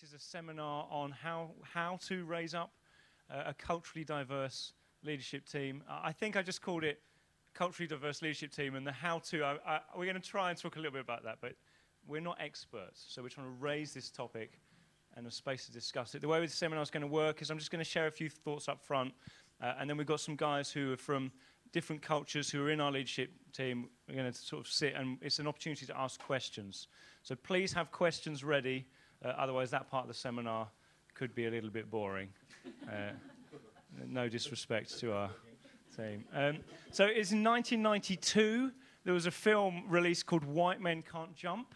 this is a seminar on how, how to raise up uh, a culturally diverse leadership team. I think I just called it culturally diverse leadership team and the how to. I, I, we're going to try and talk a little bit about that, but we're not experts. So we're trying to raise this topic and a space to discuss it. The way this seminar is going to work is I'm just going to share a few thoughts up front, uh, and then we've got some guys who are from different cultures who are in our leadership team. We're going to sort of sit, and it's an opportunity to ask questions. So please have questions ready. Uh, otherwise, that part of the seminar could be a little bit boring. Uh, no disrespect to our team. Um, so it's in 1992. There was a film released called White Men Can't Jump.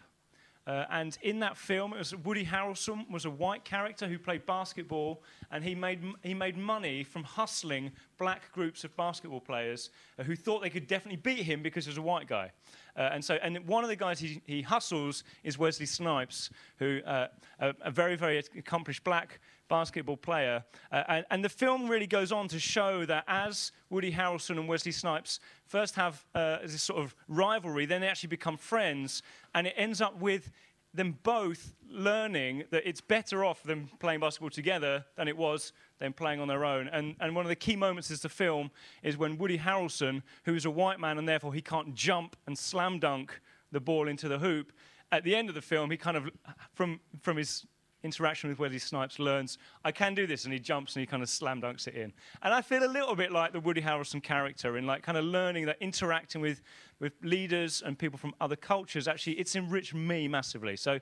Uh, and in that film, it was Woody Harrelson was a white character who played basketball, and he made, he made money from hustling black groups of basketball players who thought they could definitely beat him because he was a white guy. Uh, and so, and one of the guys he, he hustles is Wesley Snipes, who uh, a, a, very, very accomplished black basketball player. Uh, and, and, the film really goes on to show that as Woody Harrelson and Wesley Snipes first have uh, this sort of rivalry, then they actually become friends, and it ends up with them both learning that it's better off them playing basketball together than it was them playing on their own. And, and one of the key moments is the film is when Woody Harrelson, who is a white man and therefore he can't jump and slam dunk the ball into the hoop, at the end of the film, he kind of, from, from his interaction with Wesley Snipes learns, I can do this, and he jumps and he kind of slam dunks it in. And I feel a little bit like the Woody Harrelson character in like kind of learning that interacting with, with leaders and people from other cultures, actually, it's enriched me massively. So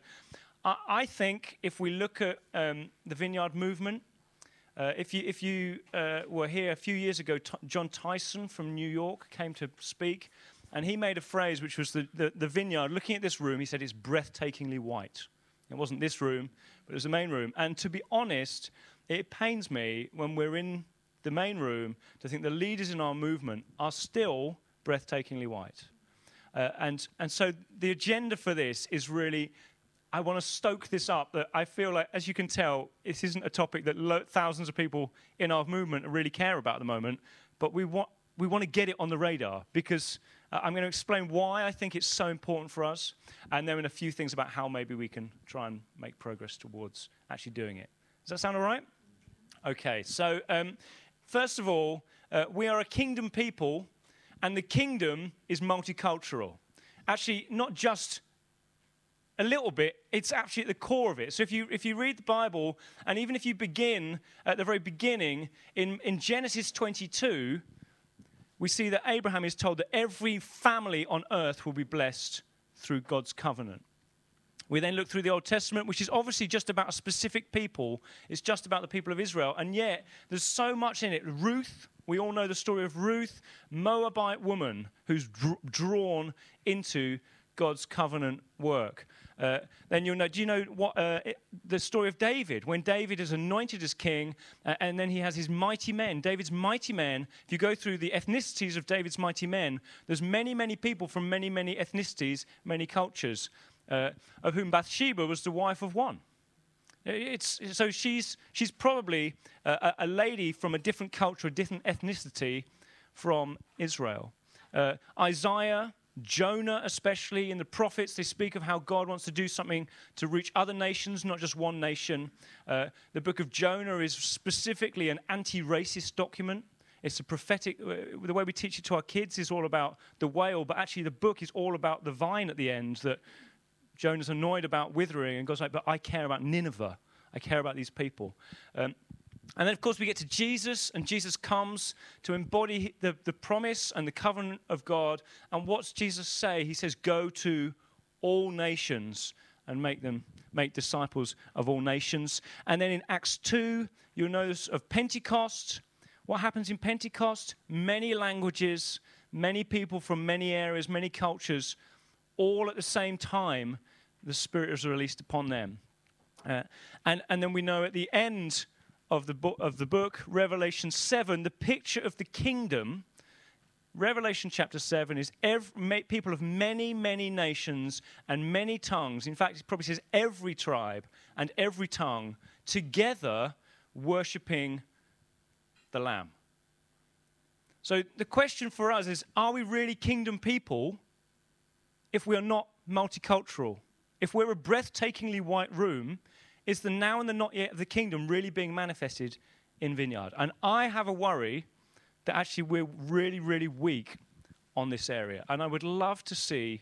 I, I think if we look at um, the Vineyard movement, uh, if you, if you uh, were here a few years ago, T- Jon Tyson from New York came to speak, and he made a phrase which was the, the, the vineyard. Looking at this room, he said it's breathtakingly white. It wasn't this room, but it was the main room. And to be honest, it pains me when we're in the main room to think the leaders in our movement are still breathtakingly white. Uh, and, and so the agenda for this is really I want to stoke this up that I feel like, as you can tell, this isn't a topic that lo- thousands of people in our movement really care about at the moment, but we want, we want to get it on the radar because uh, I'm going to explain why I think it's so important for us, and then a few things about how maybe we can try and make progress towards actually doing it. Does that sound all right? Okay, so um, first of all, uh, we are a kingdom people, and the kingdom is multicultural. Actually, not just a little bit, it's actually at the core of it. So if you, if you read the Bible, and even if you begin at the very beginning, in, in Genesis 22, we see that Abraham is told that every family on earth will be blessed through God's covenant. We then look through the Old Testament, which is obviously just about a specific people. It's just about the people of Israel. And yet, there's so much in it. Ruth, we all know the story of Ruth, Moabite woman who's dr- drawn into God's covenant work. Uh, then you'll know. Do you know what uh, it, the story of David? When David is anointed as king, uh, and then he has his mighty men. David's mighty men. If you go through the ethnicities of David's mighty men, there's many, many people from many, many ethnicities, many cultures, uh, of whom Bathsheba was the wife of one. It's, so she's, she's probably a, a lady from a different culture, a different ethnicity from Israel. Uh, Isaiah Jonah, especially in the prophets, they speak of how God wants to do something to reach other nations, not just one nation. Uh, the book of Jonah is specifically an anti racist document. It's a prophetic, uh, the way we teach it to our kids is all about the whale, but actually the book is all about the vine at the end that Jonah's annoyed about withering, and God's like, but I care about Nineveh. I care about these people. Um, and then, of course, we get to Jesus, and Jesus comes to embody the, the promise and the covenant of God. And what's Jesus say? He says, Go to all nations and make them make disciples of all nations. And then in Acts 2, you'll notice of Pentecost. What happens in Pentecost? Many languages, many people from many areas, many cultures, all at the same time, the Spirit is released upon them. Uh, and, and then we know at the end of the, book, of the book, Revelation 7, the picture of the kingdom, Revelation chapter 7 is people of many, many nations and many tongues. In fact, it probably says every tribe and every tongue together worshipping the Lamb. So the question for us is are we really kingdom people if we are not multicultural? If we're a breathtakingly white room is the now and the not yet of the kingdom really being manifested in Vineyard? And I have a worry that actually we're really, really weak on this area. And I would love to see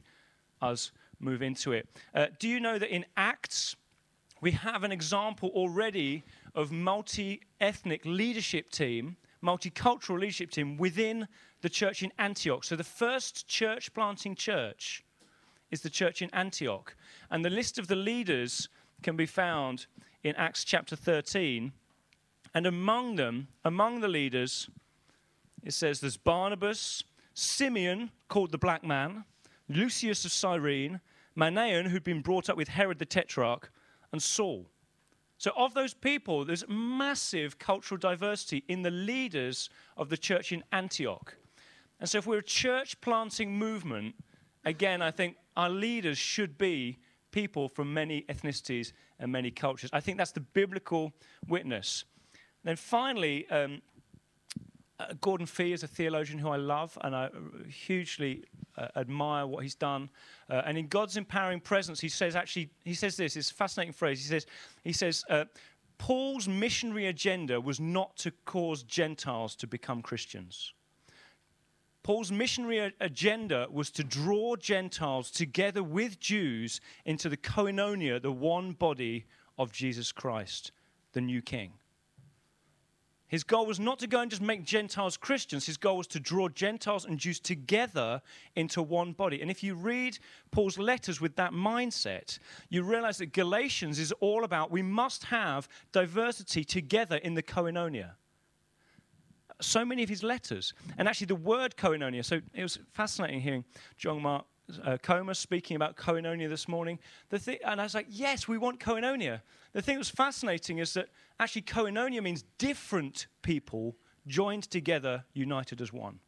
us move into it. Uh, do you know that in Acts, we have an example already of multi ethnic leadership team, multicultural leadership team within the church in Antioch. So the first church planting church is the church in Antioch. And the list of the leaders can be found in Acts chapter 13. And among them, among the leaders, it says there's Barnabas, Simeon, called the black man, Lucius of Cyrene, Manaen, who'd been brought up with Herod the Tetrarch, and Saul. So, of those people, there's massive cultural diversity in the leaders of the church in Antioch. And so, if we're a church planting movement, again, I think our leaders should be people from many ethnicities and many cultures. I think that's the biblical witness. Then finally, um, uh, Gordon Fee is a theologian who I love and I hugely uh, admire what he's done. Uh, and in God's empowering presence, he says actually, he says this, it's a fascinating phrase. He says, he says uh, Paul's missionary agenda was not to cause Gentiles to become Christians. Paul's missionary agenda was to draw Gentiles together with Jews into the koinonia, the one body of Jesus Christ, the new king. His goal was not to go and just make Gentiles Christians. His goal was to draw Gentiles and Jews together into one body. And if you read Paul's letters with that mindset, you realize that Galatians is all about we must have diversity together in the koinonia. So many of his letters. And actually, the word koinonia, so it was fascinating hearing John Mark uh, Comer speaking about koinonia this morning. The thi- and I was like, yes, we want koinonia. The thing that was fascinating is that actually koinonia means different people joined together, united as one.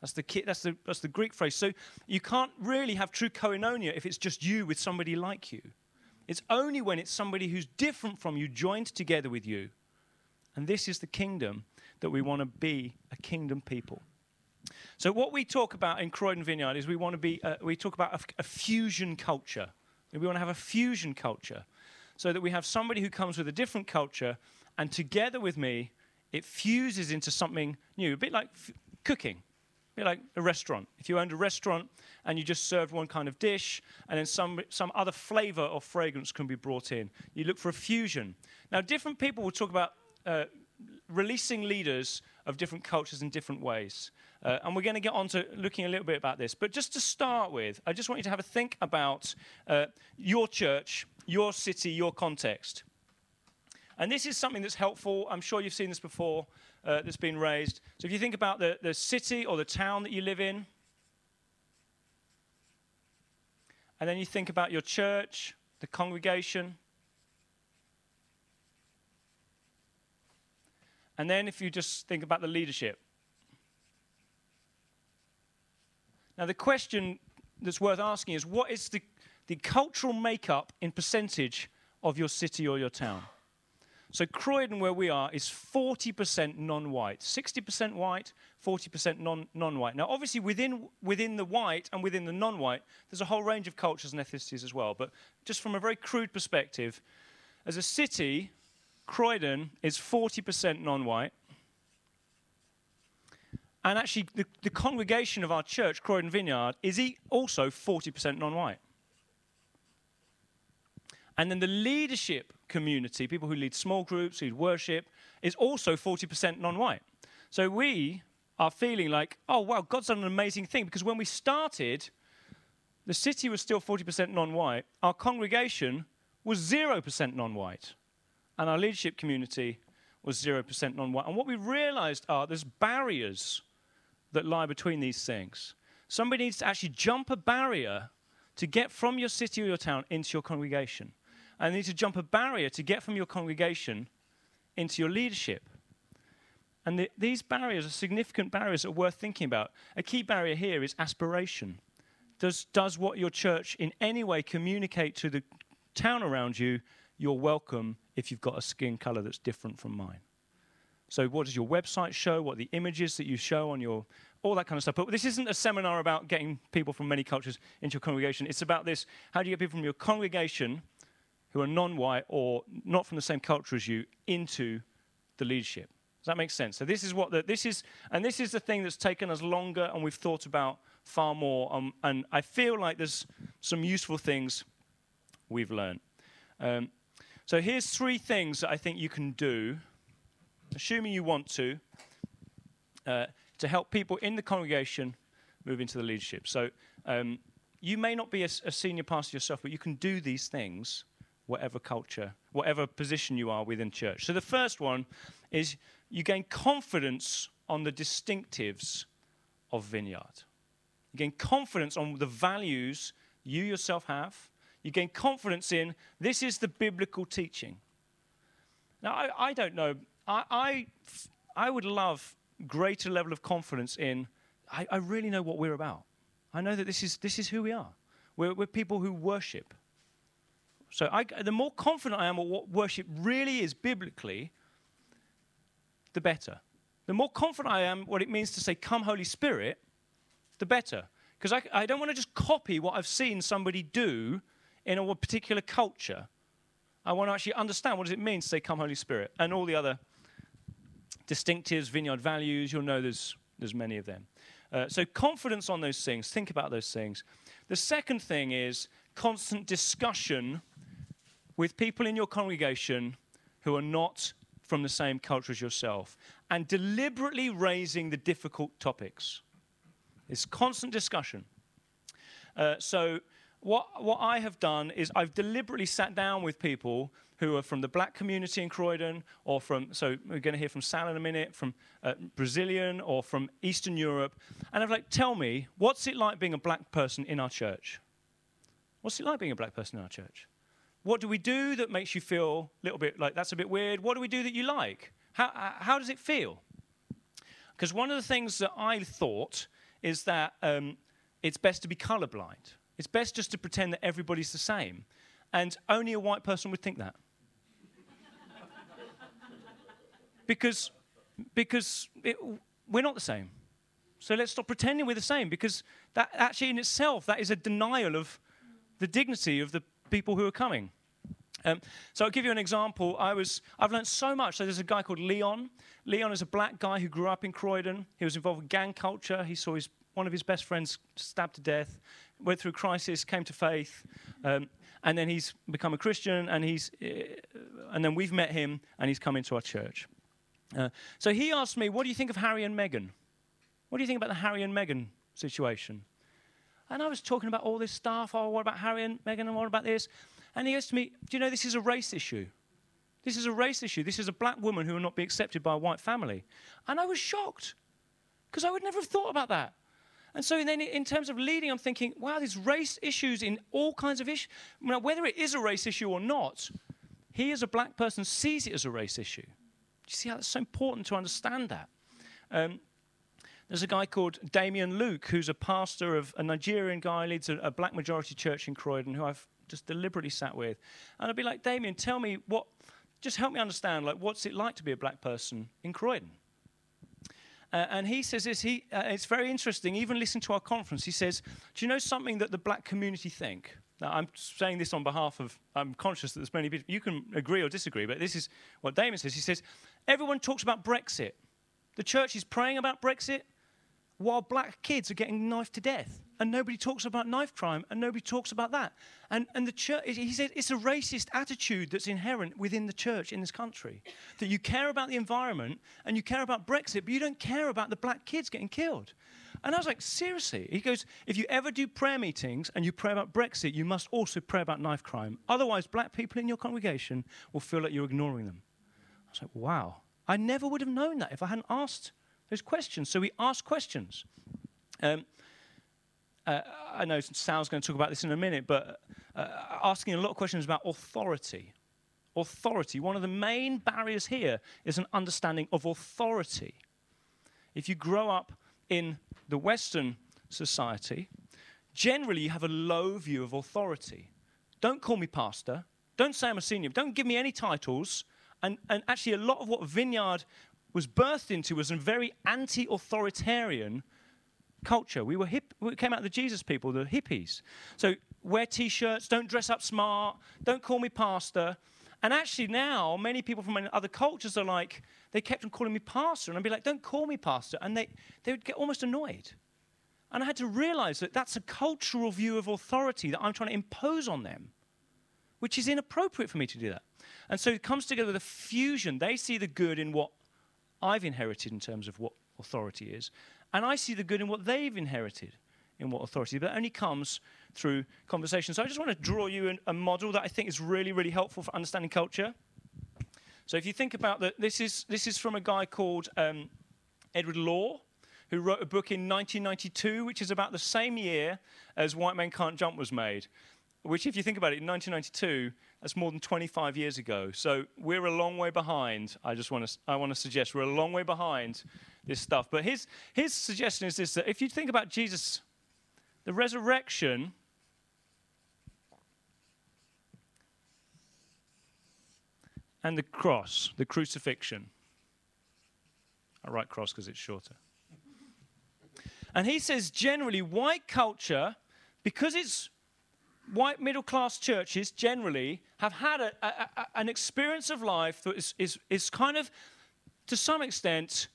That's the, ki- that's, the, that's the Greek phrase. So you can't really have true koinonia if it's just you with somebody like you. It's only when it's somebody who's different from you joined together with you. And this is the kingdom that we want to be a kingdom people. So what we talk about in Croydon Vineyard is we want to be, uh, we talk about a, fusion culture. We want to have a fusion culture so that we have somebody who comes with a different culture and together with me, it fuses into something new, a bit like f- cooking. A bit like a restaurant. If you owned a restaurant and you just served one kind of dish, and then some, some other flavor or fragrance can be brought in, you look for a fusion. Now, different people will talk about uh, releasing leaders of different cultures in different ways. Uh, and we're going to get on to looking a little bit about this. But just to start with, I just want you to have a think about uh, your church, your city, your context. And this is something that's helpful. I'm sure you've seen this before uh, that's been raised. So if you think about the, the city or the town that you live in, and then you think about your church, the congregation, and then if you just think about the leadership, Now, the question that's worth asking is what is the, the cultural makeup in percentage of your city or your town? So, Croydon, where we are, is 40% non white, 60% white, 40% non white. Now, obviously, within, within the white and within the non white, there's a whole range of cultures and ethnicities as well. But just from a very crude perspective, as a city, Croydon is 40% non white, and actually, the, the congregation of our church, Croydon Vineyard, is also 40% non white. And then the leadership community, people who lead small groups, who worship, is also 40% non white. So we are feeling like, oh, wow, God's done an amazing thing. Because when we started, the city was still 40% non white, our congregation was 0% non white, and our leadership community was 0% non white. And what we realized are there's barriers that lie between these things. Somebody needs to actually jump a barrier to get from your city or your town into your congregation. And they need to jump a barrier to get from your congregation into your leadership. And the, these barriers are significant barriers that are worth thinking about. A key barrier here is aspiration. Does, does what your church in any way communicate to the town around you, you're welcome if you've got a skin color that's different from mine? So, what does your website show? What the images that you show on your, all that kind of stuff. But this isn't a seminar about getting people from many cultures into your congregation. It's about this how do you get people from your congregation who are non white or not from the same culture as you into the leadership. Does that make sense? So this is what the, this is, and this is the thing that's taken us longer, and we've thought about far more. Um, and I feel like there's some useful things we've learned. Um, so here's three things that I think you can do, assuming you want to, uh, to help people in the congregation move into the leadership. So um, you may not be a, a senior pastor yourself, but you can do these things whatever culture, whatever position you are within church. So the first one is you gain confidence on the distinctives of Vineyard. You gain confidence on the values you yourself have. You gain confidence in this is the biblical teaching. Now, I, I don't know. I, I, I, would love greater level of confidence in I, I, really know what we're about. I know that this is, this is who we are. We're, we're people who worship. So I, the more confident I am of what worship really is biblically, the better. The more confident I am what it means to say, Come, Holy Spirit, the better. Because I, I don't want to just copy what I've seen somebody do in a particular culture. I want to actually understand what does it mean to say, Come, Holy Spirit, and all the other distinctives, vineyard values. You'll know there's, there's many of them. Uh, so, confidence on those things, think about those things. The second thing is constant discussion with people in your congregation who are not from the same culture as yourself and deliberately raising the difficult topics. It's constant discussion. Uh, so, what, what I have done is I've deliberately sat down with people who are from the black community in Croydon, or from, so we're going to hear from Sal in a minute, from uh, Brazilian, or from Eastern Europe. And I've like, tell me, what's it like being a black person in our church? What's it like being a black person in our church? What do we do that makes you feel a little bit like that's a bit weird? What do we do that you like? How, how does it feel? Because one of the things that I thought is that um, it's best to be colorblind. It's best just to pretend that everybody's the same. And only a white person would think that. because because it, we're not the same. So let's stop pretending we're the same because that actually in itself that is a denial of the dignity of the people who are coming. Um, so I'll give you an example. I was, I've learned so much. So there's a guy called Leon. Leon is a black guy who grew up in Croydon. He was involved with gang culture. He saw his, one of his best friends stabbed to death, went through crisis, came to faith, um, and then he's become a Christian. And he's, uh, and then we've met him, and he's come into our church. Uh, so he asked me, "What do you think of Harry and Meghan? What do you think about the Harry and Meghan situation?" And I was talking about all this stuff. Oh, what about Harry and Meghan? And what about this? And he goes to me, Do you know this is a race issue? This is a race issue. This is a black woman who will not be accepted by a white family. And I was shocked because I would never have thought about that. And so then, in terms of leading, I'm thinking, wow, there's race issues in all kinds of issues. Now, whether it is a race issue or not, he as a black person sees it as a race issue. Do you see how it's so important to understand that? Um, there's a guy called Damien Luke, who's a pastor of a Nigerian guy, leads a, a black majority church in Croydon, who I've just deliberately sat with. And I'd be like, Damien, tell me what, just help me understand, like, what's it like to be a black person in Croydon? Uh, and he says this, he, uh, it's very interesting, even listen to our conference. He says, Do you know something that the black community think? Now, I'm saying this on behalf of, I'm conscious that there's many people, you can agree or disagree, but this is what Damien says. He says, Everyone talks about Brexit. The church is praying about Brexit while black kids are getting knifed to death. And nobody talks about knife crime, and nobody talks about that. And, and the church, he said, it's a racist attitude that's inherent within the church in this country. That you care about the environment and you care about Brexit, but you don't care about the black kids getting killed. And I was like, seriously? He goes, if you ever do prayer meetings and you pray about Brexit, you must also pray about knife crime. Otherwise, black people in your congregation will feel like you're ignoring them. I was like, wow. I never would have known that if I hadn't asked those questions. So we ask questions. Um, uh, I know Sal's going to talk about this in a minute, but uh, asking a lot of questions about authority. Authority. One of the main barriers here is an understanding of authority. If you grow up in the Western society, generally you have a low view of authority. Don't call me pastor. Don't say I'm a senior. Don't give me any titles. And, and actually, a lot of what Vineyard was birthed into was a very anti authoritarian culture. We, were hip, we came out of the Jesus people, the hippies. So wear t shirts, don't dress up smart, don't call me pastor. And actually, now many people from other cultures are like, they kept on calling me pastor. And I'd be like, don't call me pastor. And they, they would get almost annoyed. And I had to realize that that's a cultural view of authority that I'm trying to impose on them, which is inappropriate for me to do that. And so it comes together with a fusion. They see the good in what I've inherited in terms of what authority is, and I see the good in what they've inherited in what authority. But it only comes through conversation. So I just want to draw you an, a model that I think is really, really helpful for understanding culture. So if you think about that, this is this is from a guy called um, Edward Law, who wrote a book in 1992, which is about the same year as White Men Can't Jump was made. Which, if you think about it, in 1992, that's more than 25 years ago. So we're a long way behind. I just want to I want to suggest we're a long way behind this stuff. But his his suggestion is this: that if you think about Jesus, the resurrection and the cross, the crucifixion. I write cross because it's shorter. And he says generally, white culture, because it's white middle class churches generally have had a, a, a, an experience of life that is, is, is kind of, to some extent,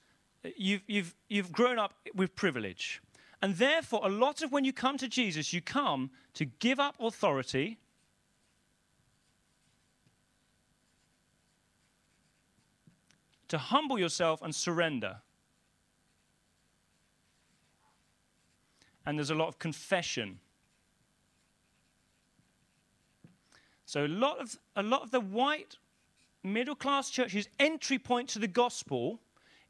you've, you've, you've grown up with privilege. And therefore, a lot of when you come to Jesus, you come to give up authority to humble yourself and surrender. And there's a lot of confession. So a lot of a lot of the white middle class church's entry point to the gospel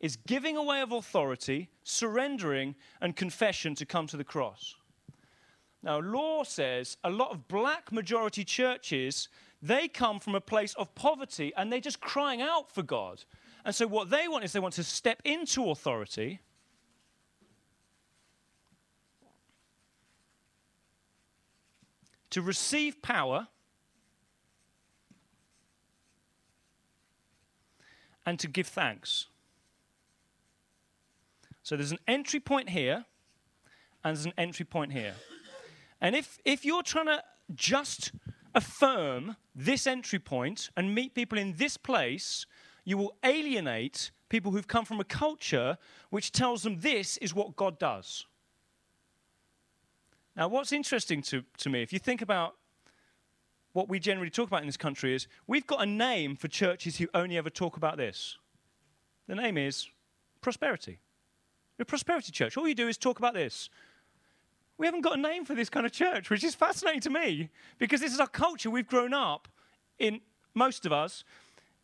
is giving away of authority, surrendering, and confession to come to the cross. Now, law says a lot of black majority churches, they come from a place of poverty and they're just crying out for God. And so, what they want is they want to step into authority. To receive power and to give thanks. So there's an entry point here and there's an entry point here. And if, if you're trying to just affirm this entry point and meet people in this place, you will alienate people who've come from a culture which tells them this is what God does. Now, what's interesting to, to me, if you think about what we generally talk about in this country, is we've got a name for churches who only ever talk about this. The name is prosperity. A prosperity church. All you do is talk about this. We haven't got a name for this kind of church, which is fascinating to me because this is our culture. We've grown up in, most of us,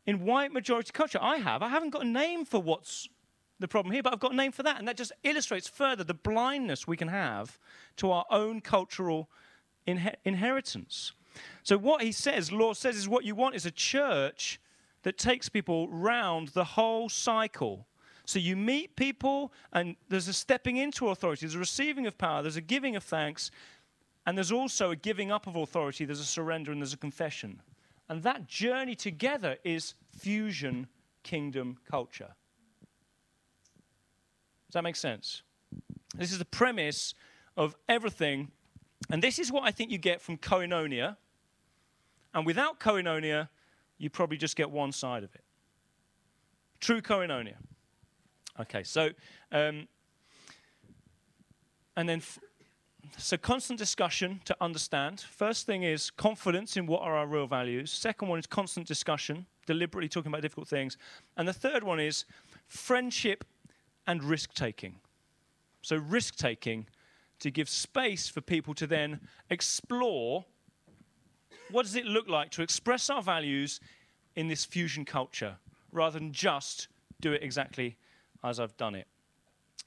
in white majority culture, I have. I haven't got a name for what's the problem here, but I've got a name for that. And that just illustrates further the blindness we can have to our own cultural inher- inheritance. So, what he says, Law says, is what you want is a church that takes people round the whole cycle. So, you meet people, and there's a stepping into authority, there's a receiving of power, there's a giving of thanks, and there's also a giving up of authority, there's a surrender, and there's a confession. And that journey together is fusion kingdom culture. Does that make sense? This is the premise of everything. And this is what I think you get from koinonia. And without koinonia, you probably just get one side of it. True koinonia. Okay, so, um, and then f- so constant discussion to understand. First thing is confidence in what are our real values. Second one is constant discussion, deliberately talking about difficult things. And the third one is friendship and risk taking. So risk taking to give space for people to then explore what does it look like to express our values in this fusion culture rather than just do it exactly as I've done it.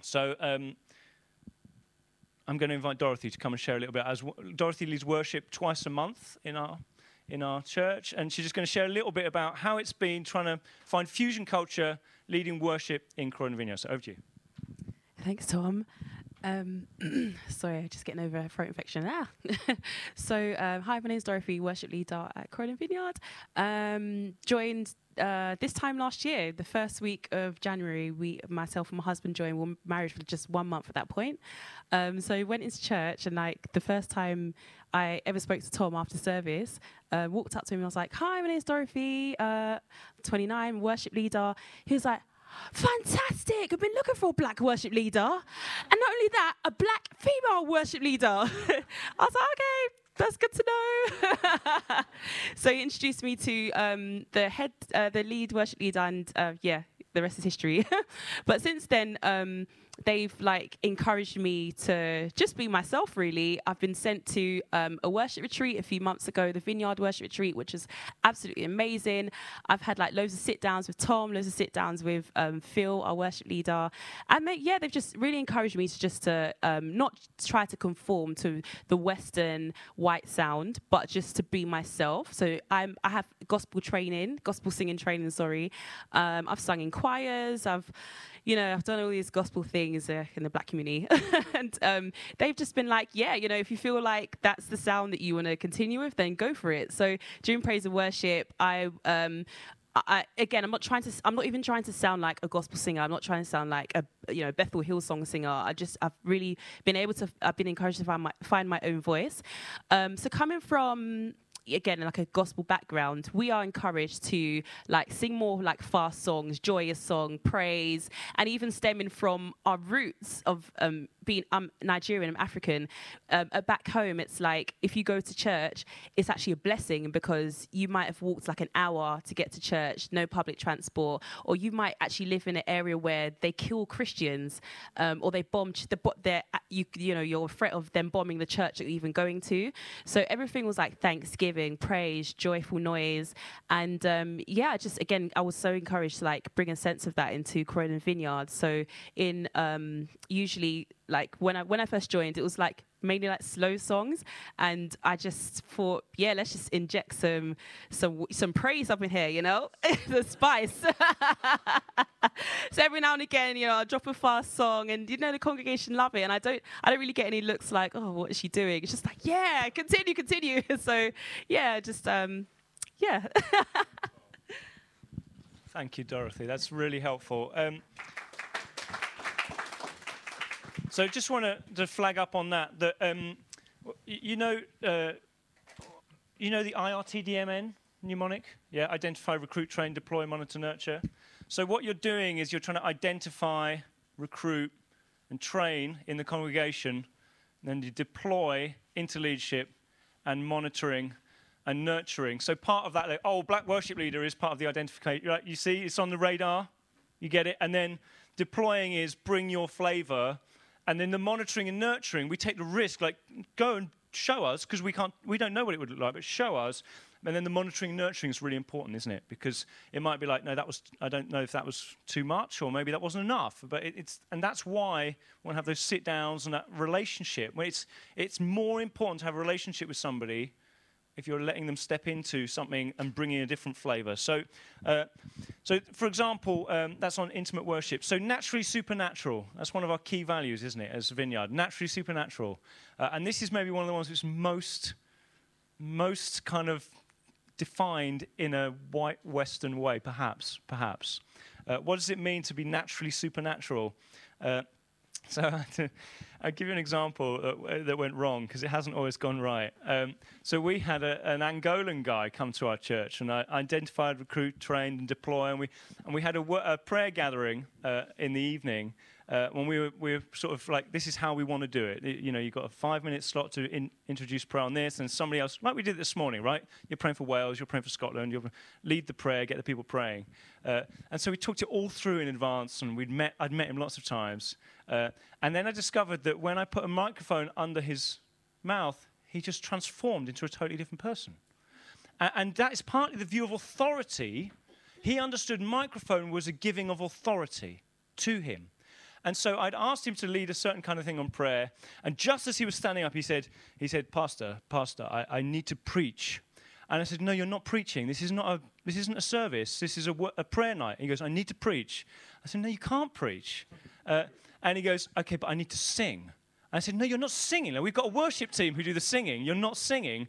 So um, I'm going to invite Dorothy to come and share a little bit. As Dorothy leads worship twice a month in our in our church, and she's just going to share a little bit about how it's been trying to find fusion culture leading worship in Vineyard. So over to you. Thanks, Tom. Um, sorry, just getting over a throat infection. Ah. so, um, hi, my name is Dorothy, worship leader at Croydon Vineyard. Um, joined uh, this time last year, the first week of January. We, myself and my husband, joined. We were married for just one month at that point. Um, so, went into church, and like the first time I ever spoke to Tom after service, uh, walked up to him and I was like, "Hi, my name is Dorothy, uh, 29, worship leader." He was like fantastic. I've been looking for a black worship leader. And not only that, a black female worship leader. I was like, okay, that's good to know. so he introduced me to um, the head, uh, the lead worship leader, and uh, yeah, the rest is history. but since then, um, they've like encouraged me to just be myself really. I've been sent to um, a worship retreat a few months ago the vineyard worship retreat which was absolutely amazing. I've had like loads of sit downs with tom loads of sit downs with um, phil our worship leader. And they, yeah they've just really encouraged me to just to um, not try to conform to the western white sound but just to be myself. So i'm i have gospel training gospel singing training sorry. Um, i've sung in choirs i've you know, I've done all these gospel things uh, in the black community, and um, they've just been like, yeah, you know, if you feel like that's the sound that you want to continue with, then go for it. So during praise and worship, I um, I, again, I'm not trying to. I'm not even trying to sound like a gospel singer. I'm not trying to sound like a you know Bethel Hillsong singer. I just I've really been able to. I've been encouraged to find my find my own voice. Um, so coming from again like a gospel background we are encouraged to like sing more like fast songs joyous song praise and even stemming from our roots of um, being um, Nigerian, I'm African, um, uh, back home, it's like if you go to church, it's actually a blessing because you might have walked like an hour to get to church, no public transport, or you might actually live in an area where they kill Christians um, or they bomb the they you you know you're of them bombing the church that you're even going to. So everything was like thanksgiving, praise, joyful noise, and um, yeah, just again, I was so encouraged to like bring a sense of that into Croydon Vineyard. So in um, usually like when I when I first joined, it was like mainly like slow songs, and I just thought, yeah, let's just inject some some some praise up in here, you know, the spice. so every now and again, you know, I drop a fast song, and you know the congregation love it, and I don't I don't really get any looks like, oh, what is she doing? It's just like, yeah, continue, continue. so yeah, just um, yeah. Thank you, Dorothy. That's really helpful. Um, so just want to flag up on that that um, you know uh, you know the IRTDMN mnemonic, yeah, identify, recruit, train, deploy, monitor, nurture. So what you're doing is you're trying to identify, recruit, and train in the congregation, then you deploy into leadership and monitoring and nurturing. So part of that, like, oh, black worship leader is part of the identification. Right? You see, it's on the radar. You get it, and then deploying is bring your flavor and then the monitoring and nurturing, we take the risk, like go and show us, because we can't, we don't know what it would look like, but show us. And then the monitoring and nurturing is really important, isn't it? Because it might be like, no, that was, I don't know if that was too much, or maybe that wasn't enough. But it, it's, and that's why we want to have those sit downs and that relationship. When it's, it's more important to have a relationship with somebody if you're letting them step into something and bringing a different flavor. So, uh, so for example, um, that's on intimate worship. So, naturally supernatural. That's one of our key values, isn't it, as Vineyard? Naturally supernatural. Uh, and this is maybe one of the ones that's most, most kind of defined in a white Western way, perhaps. Perhaps. Uh, what does it mean to be naturally supernatural? Uh, so I'll give you an example that, that went wrong because it hasn't always gone right. Um, so we had a, an Angolan guy come to our church, and I identified, recruit, trained, and deploy, and we and we had a, a prayer gathering uh, in the evening. Uh, when we were, we were sort of like, this is how we want to do it. you know, you've got a five minute slot to in, introduce prayer on this, and somebody else, like we did this morning, right? You're praying for Wales, you're praying for Scotland, you'll lead the prayer, get the people praying. Uh, and so we talked it all through in advance, and we'd met, I'd met him lots of times. Uh, and then I discovered that when I put a microphone under his mouth, he just transformed into a totally different person. And, and that is partly the view of authority. He understood microphone was a giving of authority to him. And so I'd asked him to lead a certain kind of thing on prayer. And just as he was standing up, he said, he said Pastor, Pastor, I, I need to preach. And I said, no, you're not preaching. This is not a, this isn't a service. This is a, a prayer night. And he goes, I need to preach. I said, no, you can't preach. Uh, and he goes, okay, but I need to sing. And I said, no, you're not singing. Like, we've got a worship team who do the singing. You're not singing.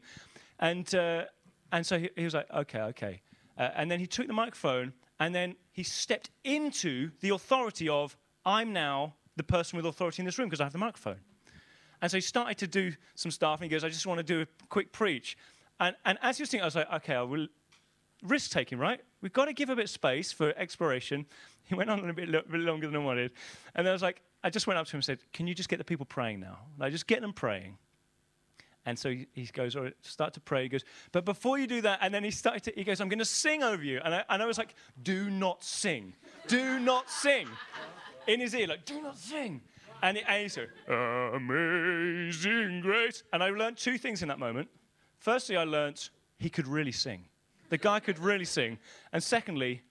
And, uh, and so he, he, was like, okay, okay. Uh, and then he took the microphone and then he stepped into the authority of, I'm now the person with authority in this room because I have the microphone. And so he started to do some stuff, and he goes, I just want to do a quick preach. And, and as he was thinking, I was like, okay, I will risk taking, right? We've got to give a bit of space for exploration. He went on a bit, lo- bit longer than I wanted. And then I was like, I just went up to him and said, Can you just get the people praying now? Like, just get them praying. And so he, he goes, all right, start to pray. He goes, but before you do that, and then he started to, he goes, I'm going to sing over you. And I, and I was like, do not sing. Do not sing. In his ear, like, do not sing. And, it, and Amazing grace. And I learned two things in that moment. Firstly, I learned he could really sing. The guy could really sing. And secondly,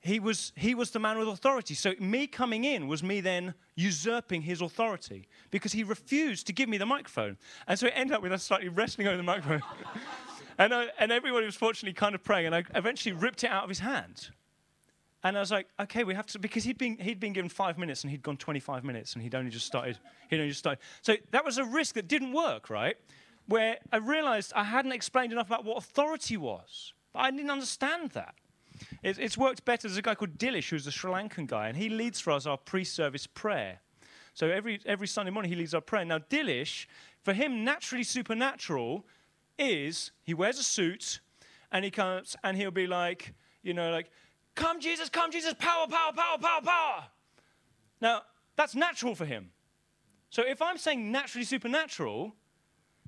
he was, he was the man with authority. So me coming in was me then usurping his authority because he refused to give me the microphone. And so it ended up with us slightly wrestling over the microphone. and, I, and everybody was fortunately kind of praying. And I eventually ripped it out of his hand. And I was like, okay, we have to, because he'd been, he'd been given five minutes and he'd gone 25 minutes and he'd only just started, he'd only just started. So that was a risk that didn't work, right? Where I realized I hadn't explained enough about what authority was. I didn't understand that. It, it's worked better. There's a guy called Dilish who's a Sri Lankan guy, and he leads for us our pre-service prayer. So every, every Sunday morning he leads our prayer. Now, Dilish, for him, naturally supernatural is he wears a suit and he comes and he'll be like, you know, like, Come, Jesus, come, Jesus, power, power, power, power, power. Now, that's natural for him. So if I'm saying naturally supernatural,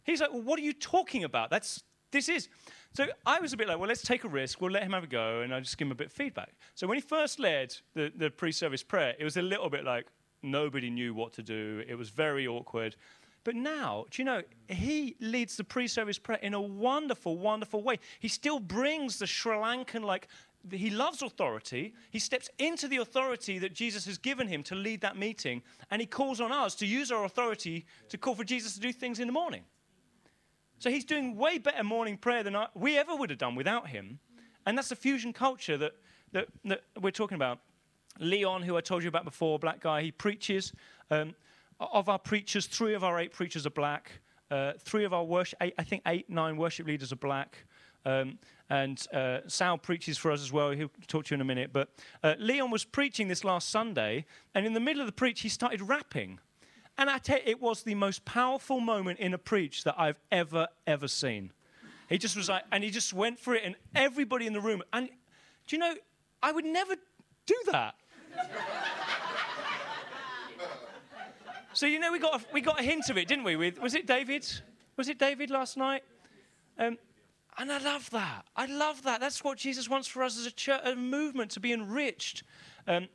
he's like, well, what are you talking about? That's, this is. So I was a bit like, well, let's take a risk. We'll let him have a go, and I'll just give him a bit of feedback. So when he first led the, the pre service prayer, it was a little bit like nobody knew what to do. It was very awkward. But now, do you know, he leads the pre service prayer in a wonderful, wonderful way. He still brings the Sri Lankan, like, he loves authority. He steps into the authority that Jesus has given him to lead that meeting, and he calls on us to use our authority to call for Jesus to do things in the morning. So he's doing way better morning prayer than we ever would have done without him. And that's the fusion culture that, that, that we're talking about. Leon, who I told you about before, black guy, he preaches. Um, of our preachers, three of our eight preachers are black. Uh, three of our worship, eight, I think eight, nine worship leaders are black. Um, and uh, Sal preaches for us as well. He'll talk to you in a minute. But uh, Leon was preaching this last Sunday, and in the middle of the preach, he started rapping. And I tell you, it was the most powerful moment in a preach that I've ever, ever seen. He just was like, and he just went for it, and everybody in the room. And do you know, I would never do that. so you know, we got a, we got a hint of it, didn't we? With was it David? Was it David last night? Um, and I love that. I love that. That's what Jesus wants for us as a church, a movement to be enriched. Um,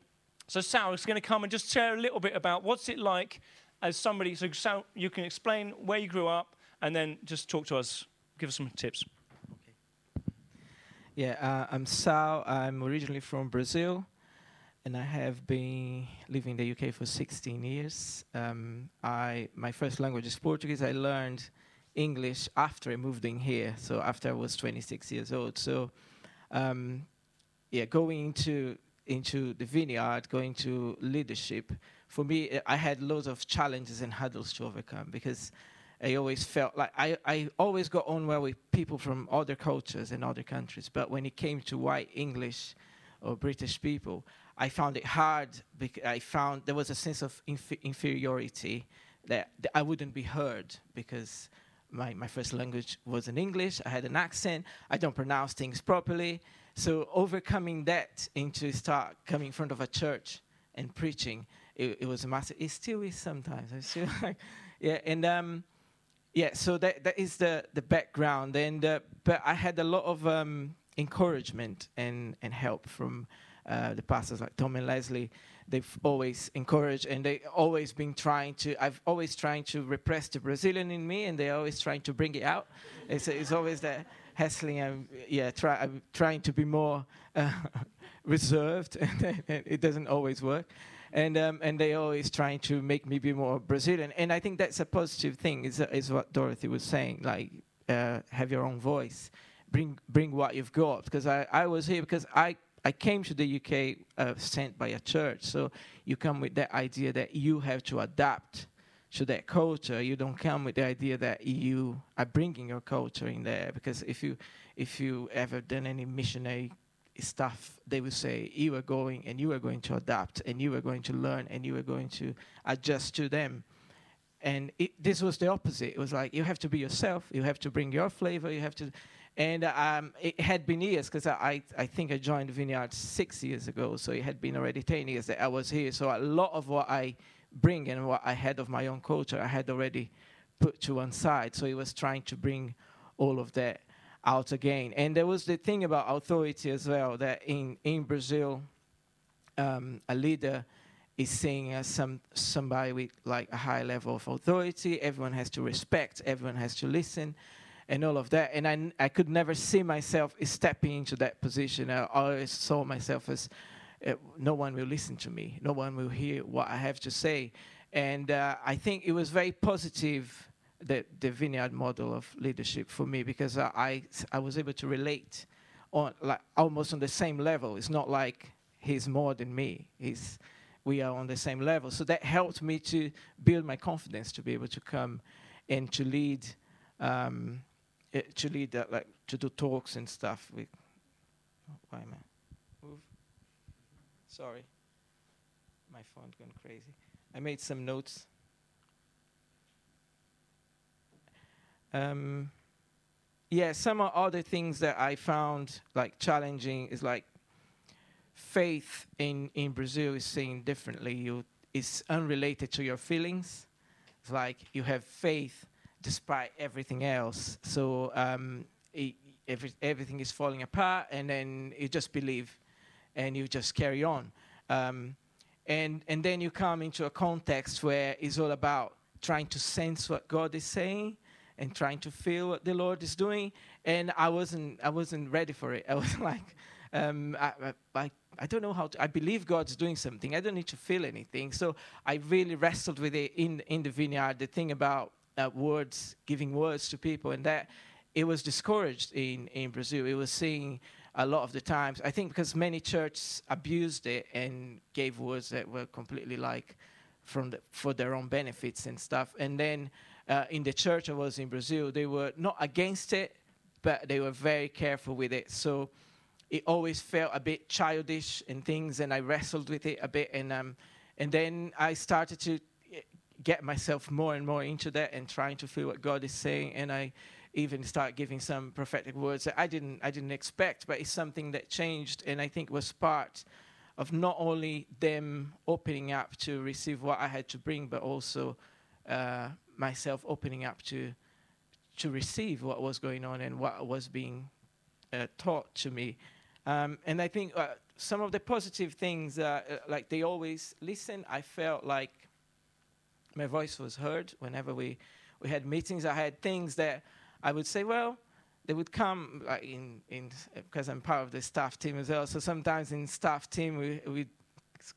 so Sal is going to come and just share a little bit about what's it like as somebody. So Sal, you can explain where you grew up, and then just talk to us, give us some tips. Okay. Yeah, uh, I'm Sal. I'm originally from Brazil, and I have been living in the UK for 16 years. Um, I my first language is Portuguese. I learned English after I moved in here, so after I was 26 years old. So, um, yeah, going into into the vineyard, going to leadership, for me, I had loads of challenges and hurdles to overcome because I always felt like I, I always got on well with people from other cultures and other countries, but when it came to white English or British people, I found it hard because I found there was a sense of inf- inferiority that, that I wouldn't be heard because my, my first language was in English. I had an accent. I don't pronounce things properly. So overcoming that into start coming in front of a church and preaching, it, it was a massive. It still is sometimes. I still like, yeah, and um, yeah. So that that is the the background, and uh, but I had a lot of um, encouragement and and help from uh, the pastors like Tom and Leslie they've always encouraged and they always been trying to i've always trying to repress the brazilian in me and they're always trying to bring it out. It's, it's always that hassling i'm yeah try, i'm trying to be more uh, reserved and, it doesn't always work. And um, and they always trying to make me be more brazilian. And i think that's a positive thing is, is what dorothy was saying like uh, have your own voice. Bring bring what you've got because I, I was here because I I came to the UK uh, sent by a church. So you come with that idea that you have to adapt to that culture. You don't come with the idea that you are bringing your culture in there because if you if you ever done any missionary stuff, they will say you are going and you are going to adapt and you are going to learn and you are going to adjust to them. And it, this was the opposite. It was like you have to be yourself. You have to bring your flavor. You have to and um, it had been years because I, I think I joined Vineyard six years ago, so it had been already 10 years that I was here. So a lot of what I bring and what I had of my own culture, I had already put to one side. So it was trying to bring all of that out again. And there was the thing about authority as well that in, in Brazil, um, a leader is seen as some somebody with like a high level of authority. Everyone has to respect. Everyone has to listen and all of that. And I, I could never see myself stepping into that position. I always saw myself as uh, no one will listen to me, no one will hear what I have to say. And uh, I think it was very positive, the, the vineyard model of leadership for me, because I, I, I was able to relate on like almost on the same level. It's not like he's more than me. He's, we are on the same level. So that helped me to build my confidence to be able to come and to lead um, lead that, like to do talks and stuff. Why am I? Move. Sorry, my phone going crazy. I made some notes. Um, yeah, some other things that I found like challenging is like faith in in Brazil is seen differently. You it's unrelated to your feelings. It's like you have faith despite everything else. So um, it, every, everything is falling apart, and then you just believe, and you just carry on. Um, and and then you come into a context where it's all about trying to sense what God is saying and trying to feel what the Lord is doing. And I wasn't I wasn't ready for it. I was like, um, I, I, I don't know how to. I believe God's doing something. I don't need to feel anything. So I really wrestled with it in in the vineyard. The thing about words, giving words to people, and that it was discouraged in, in Brazil. It was seen a lot of the times. I think because many churches abused it and gave words that were completely like from the, for their own benefits and stuff. And then uh, in the church I was in Brazil, they were not against it, but they were very careful with it. So it always felt a bit childish and things, and I wrestled with it a bit. And um, and then I started to get myself more and more into that and trying to feel what God is saying. And I even start giving some prophetic words that I didn't I didn't expect, but it's something that changed and I think was part of not only them opening up to receive what I had to bring, but also uh, myself opening up to to receive what was going on and what was being uh, taught to me. Um, and I think uh, some of the positive things, uh, like they always listen. I felt like my voice was heard whenever we, we had meetings. I had things that I would say, well, they would come like in, in because I'm part of the staff team as well. So sometimes in staff team we we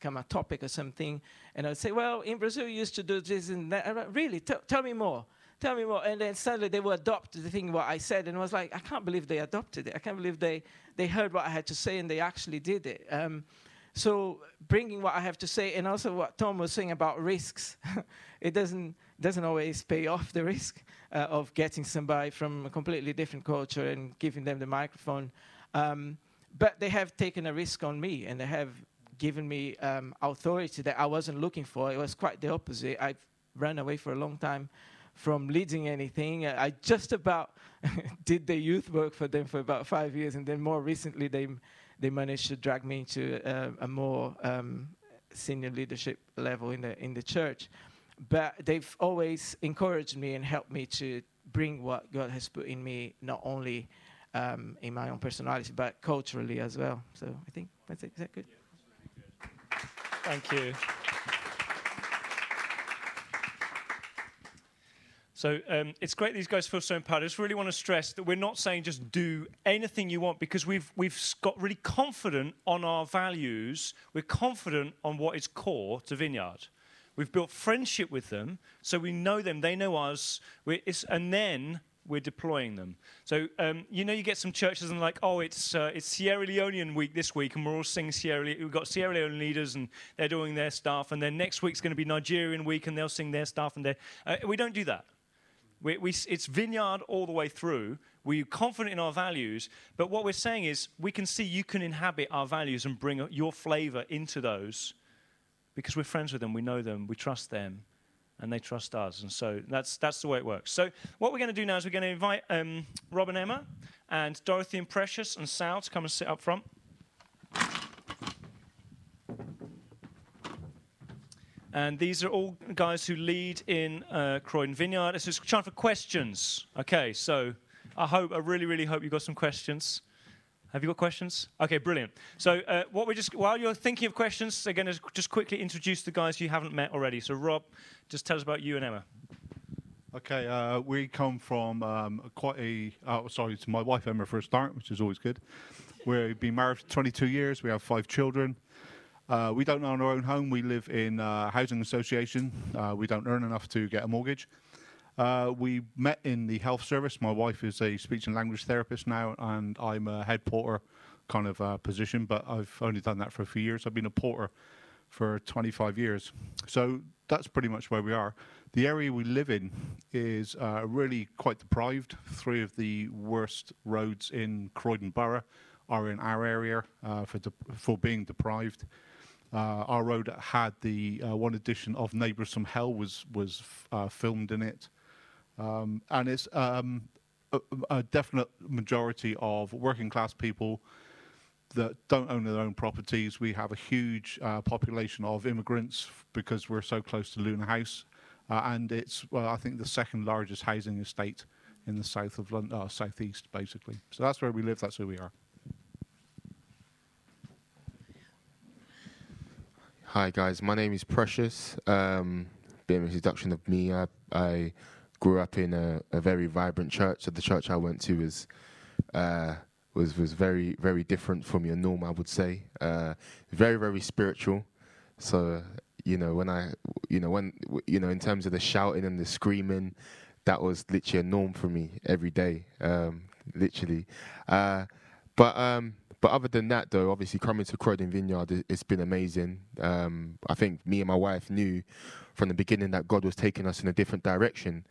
come a topic or something, and I'd say, well, in Brazil you used to do this and that. Really, T- tell me more. Tell me more. And then suddenly they would adopt the thing what I said, and I was like, I can't believe they adopted it. I can't believe they they heard what I had to say and they actually did it. Um, so bringing what I have to say, and also what Tom was saying about risks, it doesn't doesn't always pay off the risk uh, of getting somebody from a completely different culture and giving them the microphone. Um, but they have taken a risk on me, and they have given me um, authority that I wasn't looking for. It was quite the opposite. I've run away for a long time from leading anything. I just about did the youth work for them for about five years, and then more recently they they managed to drag me to uh, a more um, senior leadership level in the in the church. But they've always encouraged me and helped me to bring what God has put in me, not only um, in my own personality, but culturally as well. So I think that's it. Is that good? Thank you. So um, it's great these guys feel so empowered. I just really want to stress that we're not saying just do anything you want because we've, we've got really confident on our values. We're confident on what is core to Vineyard. We've built friendship with them, so we know them, they know us. and then we're deploying them. So um, you know, you get some churches and like, oh, it's uh, it's Sierra Leonean week this week, and we're all singing Sierra. Le- we've got Sierra Leone leaders, and they're doing their stuff, and then next week's going to be Nigerian week, and they'll sing their stuff, and they uh, we don't do that. We, we, it's vineyard all the way through. We're confident in our values, but what we're saying is we can see you can inhabit our values and bring your flavor into those because we're friends with them, we know them, we trust them, and they trust us. And so that's, that's the way it works. So, what we're going to do now is we're going to invite um, Rob and Emma, and Dorothy and Precious and Sal to come and sit up front. And these are all guys who lead in uh, Croydon Vineyard. This is time for questions. Okay, so I hope, I really, really hope you've got some questions. Have you got questions? Okay, brilliant. So, uh, what we just while you're thinking of questions, again, is just quickly introduce the guys you haven't met already. So, Rob, just tell us about you and Emma. Okay, uh, we come from um, quite a. Oh, sorry, it's my wife Emma for a start, which is always good. We've been married for 22 years. We have five children. Uh, we don't own our own home. We live in a housing association. Uh, we don't earn enough to get a mortgage. Uh, we met in the health service. My wife is a speech and language therapist now, and I'm a head porter kind of uh, position, but I've only done that for a few years. I've been a porter for 25 years. So that's pretty much where we are. The area we live in is uh, really quite deprived. Three of the worst roads in Croydon Borough are in our area uh, for, for being deprived. Uh, our road had the uh, one edition of Neighbours from Hell was was uh, filmed in it, um, and it's um, a, a, definite majority of working class people that don't own their own properties. We have a huge uh, population of immigrants because we're so close to Lunar House, uh, and it's well, I think the second largest housing estate in the south of London, uh, southeast, basically. So that's where we live. That's who we are. Hi guys, my name is Precious. Um, bit of an introduction of me. I, I grew up in a, a, very vibrant church. So the church I went to was uh, was was very very different from your norm. I would say uh, very very spiritual. So you know when I you know when you know in terms of the shouting and the screaming, that was literally a norm for me every day. Um, literally, uh, but um, but other than that, though, obviously coming to Croydon Vineyard, it's been amazing. Um, I think me and my wife knew from the beginning that God was taking us in a different direction,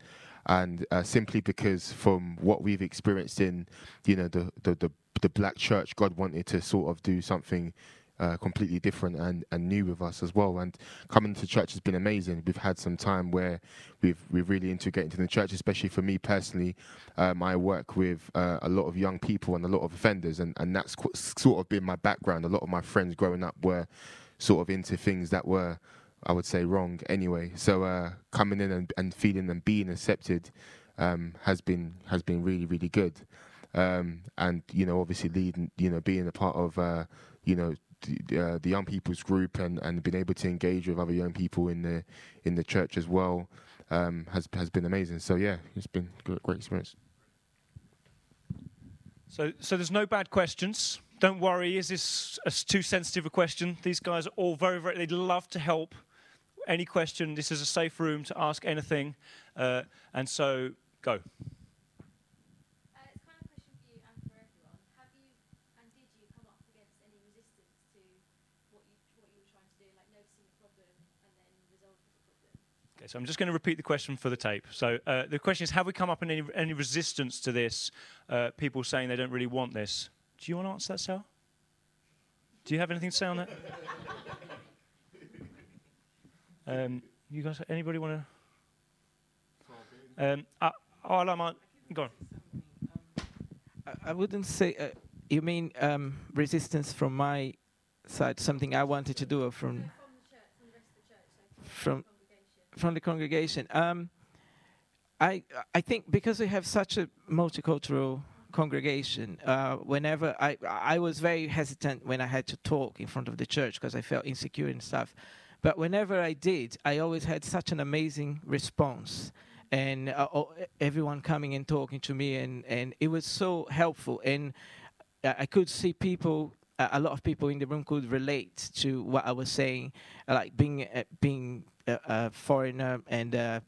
and uh, simply because from what we've experienced in, you know, the, the the the black church, God wanted to sort of do something uh, completely different and, and new with us as well. And coming to church has been amazing. We've had some time where we've we've really integrated into the church, especially for me personally. Um, I work with uh, a lot of young people and a lot of offenders, and, and that's qu- sort of been my background. A lot of my friends growing up were sort of into things that were, I would say, wrong anyway. So uh, coming in and, and feeling and being accepted um, has been has been really really good. Um, and you know, obviously leading, you know, being a part of, uh, you know, the, uh, the young people's group and, and been able to engage with other young people in the in the church as well um, has has been amazing. So yeah, it's been a great experience. So so there's no bad questions. Don't worry. Is this a too sensitive a question? These guys are all very very. They'd love to help. Any question. This is a safe room to ask anything. Uh, and so go. Okay, so I'm just going to repeat the question for the tape. So uh, the question is, have we come up in any, any resistance to this? Uh, people saying they don't really want this. Do you want to answer that, Sal? Do you have anything to say on that? um, you guys, anybody want to? Um, uh, oh, I. Go on. I, I wouldn't say. Uh, you mean um, resistance from my side? Something I wanted to do, or from? From from the congregation. Um, I I think because we have such a multicultural congregation, uh, whenever I I was very hesitant when I had to talk in front of the church because I felt insecure and stuff. But whenever I did, I always had such an amazing response, and uh, everyone coming and talking to me, and and it was so helpful. And I could see people a lot of people in the room could relate to what I was saying, like being uh, being a, a foreigner and uh,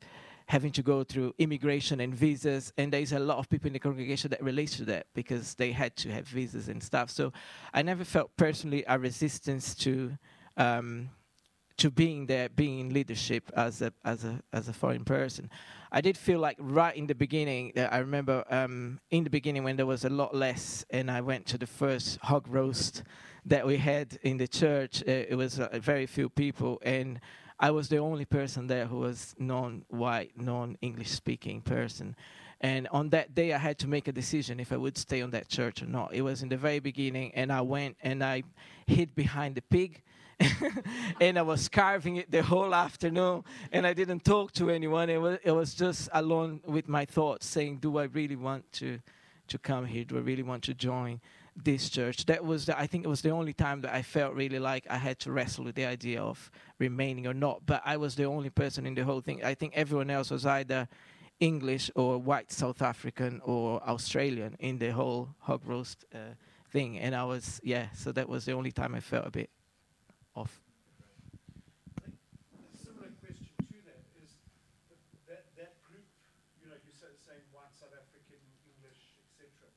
having to go through immigration and visas. And there's a lot of people in the congregation that relate to that because they had to have visas and stuff. So I never felt personally a resistance to. Um, to being there, being in leadership as a as a as a foreign person, I did feel like right in the beginning. Uh, I remember um, in the beginning when there was a lot less, and I went to the first hog roast that we had in the church. Uh, it was uh, very few people, and I was the only person there who was non-white, non-English speaking person. And on that day, I had to make a decision if I would stay on that church or not. It was in the very beginning, and I went and I hid behind the pig and I was carving it the whole afternoon, and I didn't talk to anyone. It was, it was just alone with my thoughts, saying, "Do I really want to, to come here? Do I really want to join this church?" That was, the, I think, it was the only time that I felt really like I had to wrestle with the idea of remaining or not. But I was the only person in the whole thing. I think everyone else was either English or white South African or Australian in the whole hog roast uh, thing, and I was, yeah. So that was the only time I felt a bit off. A similar question to that is that, that group, you know, you said saying white South African, English, etc.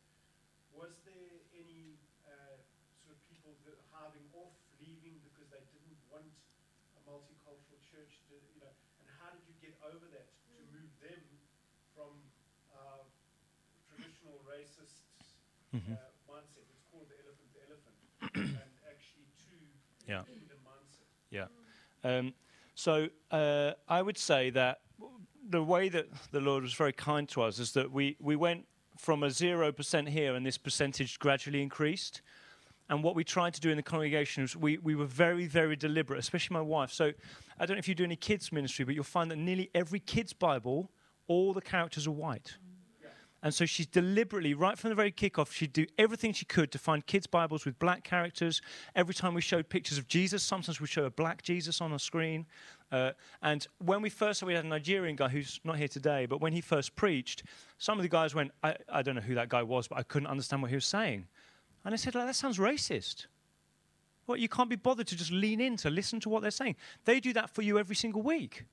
Was there any uh, sort of people that hiving off, leaving because they didn't want a multicultural church? To, you know, and how did you get over that to move them from uh, traditional racist Mhm. uh, mindset? It's called the elephant, the elephant, and actually to Yeah. kingdom mindset. Yeah. Um, so uh, I would say that the way that the Lord was very kind to us is that we, we went from a 0% here and this percentage gradually increased. And what we tried to do in the congregation was we, we were very, very deliberate, especially my wife. So I don't know if you do any kids' ministry, but you'll find that nearly every kid's Bible, all the characters are white. And so she's deliberately, right from the very kickoff, she'd do everything she could to find kids' Bibles with black characters. Every time we showed pictures of Jesus, sometimes we'd show a black Jesus on a screen. Uh, and when we first, we had a Nigerian guy who's not here today, but when he first preached, some of the guys went, I, I don't know who that guy was, but I couldn't understand what he was saying. And I said, like, that sounds racist. What, you can't be bothered to just lean in to listen to what they're saying. They do that for you every single week.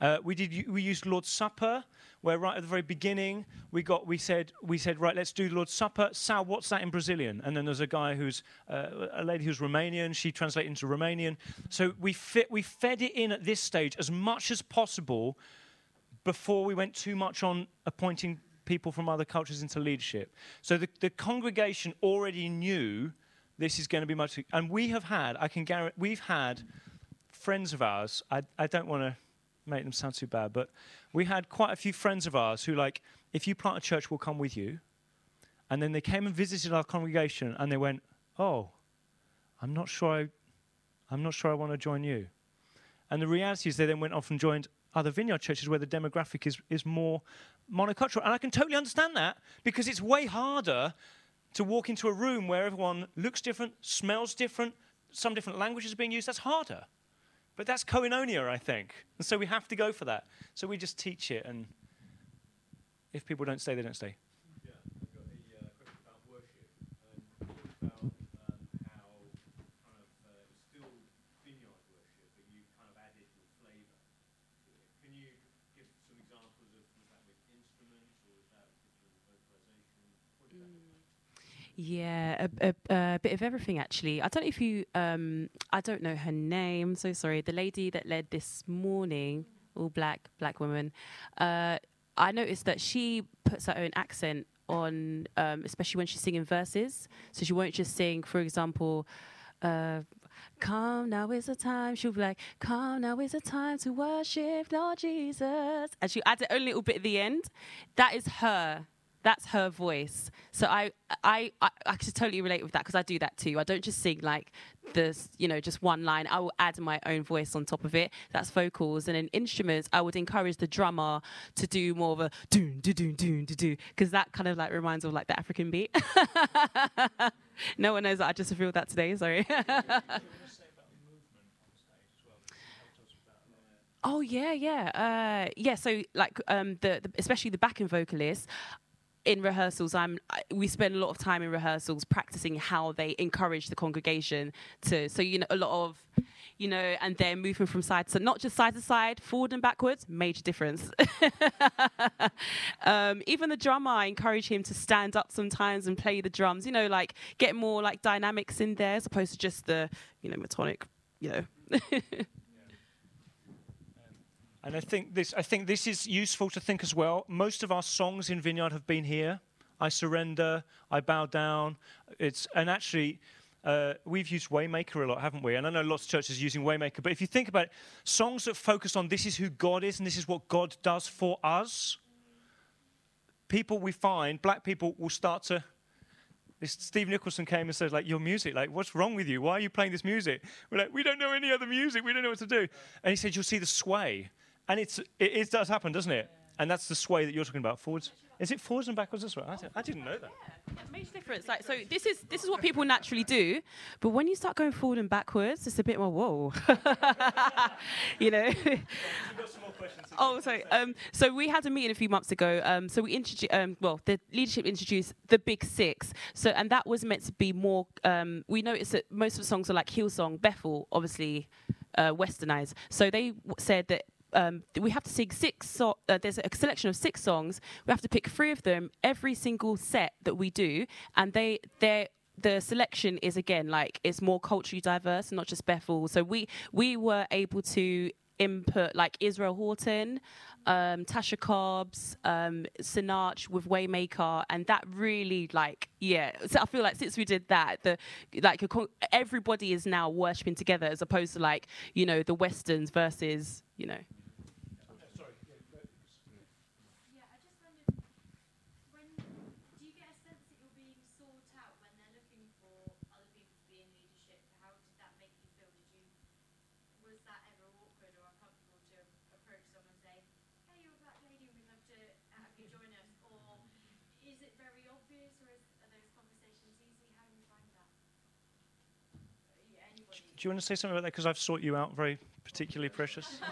Uh, we did. We used Lord's Supper, where right at the very beginning we got. We said. We said right. Let's do Lord's Supper. Sal, what's that in Brazilian? And then there's a guy who's uh, a lady who's Romanian. She translated into Romanian. So we fit. We fed it in at this stage as much as possible before we went too much on appointing people from other cultures into leadership. So the, the congregation already knew this is going to be much. And we have had. I can guarantee. We've had friends of ours. I, I don't want to make them sound too bad, but we had quite a few friends of ours who, like, if you plant a church, we'll come with you. And then they came and visited our congregation, and they went, "Oh, I'm not sure I, I'm not sure I want to join you." And the reality is, they then went off and joined other vineyard churches where the demographic is is more monocultural. And I can totally understand that because it's way harder to walk into a room where everyone looks different, smells different, some different languages are being used. That's harder. But that's koinonia, I think. And so we have to go for that. So we just teach it, and if people don't stay, they don't stay. Yeah, I've got a uh, question about worship. Um, you talked about um, how kind of uh, it was still vineyard worship, but you kind of added your flavour to it. Can you give some examples of was that with instruments or was that with vocalization? What did that look like? Yeah, a, a, a bit of everything actually. I don't know if you, um, I don't know her name. So sorry. The lady that led this morning, all black, black woman. Uh, I noticed that she puts her own accent on, um, especially when she's singing verses. So she won't just sing, for example. Uh, Come now is the time. She'll be like, Come now is the time to worship Lord Jesus. And she adds it a little bit at the end. That is her. That's her voice. So I, I, I, I can totally relate with that because I do that too. I don't just sing like this, you know, just one line. I will add my own voice on top of it. That's vocals. And in instruments, I would encourage the drummer to do more of a doon, do, doon, doon, do, do, because that kind of like reminds of like the African beat. no one knows that I just revealed that today. Sorry. Oh yeah, yeah, uh, yeah. So like, um, the, the especially the backing vocalists in rehearsals, I'm we spend a lot of time in rehearsals practicing how they encourage the congregation to. So you know, a lot of you know, and they're moving from side to not just side to side, forward and backwards, major difference. um, even the drummer, I encourage him to stand up sometimes and play the drums, you know, like get more like dynamics in there as opposed to just the, you know, metonic, you know. And I think this I think this is useful to think as well. Most of our songs in Vineyard have been here. I surrender, I bow down. It's and actually uh, we've used Waymaker a lot, haven't we? And I know lots of churches using Waymaker, but if you think about it, songs that focus on this is who God is and this is what God does for us, people we find, black people, will start to. Steve Nicholson came and said, like, your music, like, what's wrong with you? Why are you playing this music? We're like, we don't know any other music. We don't know what to do. And he said, you'll see the sway. And it's, it, it does happen, doesn't it? And that's the sway that you're talking about. Forwards. Is it forwards and backwards as well? I, didn't- I didn't know that. Yeah, major difference. Like so, this is this is what people naturally do, but when you start going forward and backwards, it's a bit more whoa. you know. oh, sorry. Um, so we had a meeting a few months ago. Um, so we introduced, um, well, the leadership introduced the Big Six. So and that was meant to be more. Um, we noticed that most of the songs are like Hillsong, Bethel, obviously, uh, westernized. So they w- said that um, we have to sing six. So- uh, there's a selection of six songs. We have to pick three of them every single set that we do, and they they the selection is again like it's more culturally diverse, not just Bethel. So we we were able to input like Israel Houghton, um, Tasha Cobbs, um, Sinach with Waymaker, and that really like yeah. So I feel like since we did that, the like everybody is now worshiping together as opposed to like you know the westerns versus you know. Yeah, I just wondered, when do you get a sense that you're being sought out when they're looking for other people to be in leadership? How did that make you feel? Did you was that ever awkward or uncomfortable to approach someone and say, "Hey, you're a black lady, we'd love to have you join us," or is it very obvious, or is, are those conversations easy? How do you find that? Yeah, anybody. Do you want to say something about that? Because I've sought you out very particularly precious.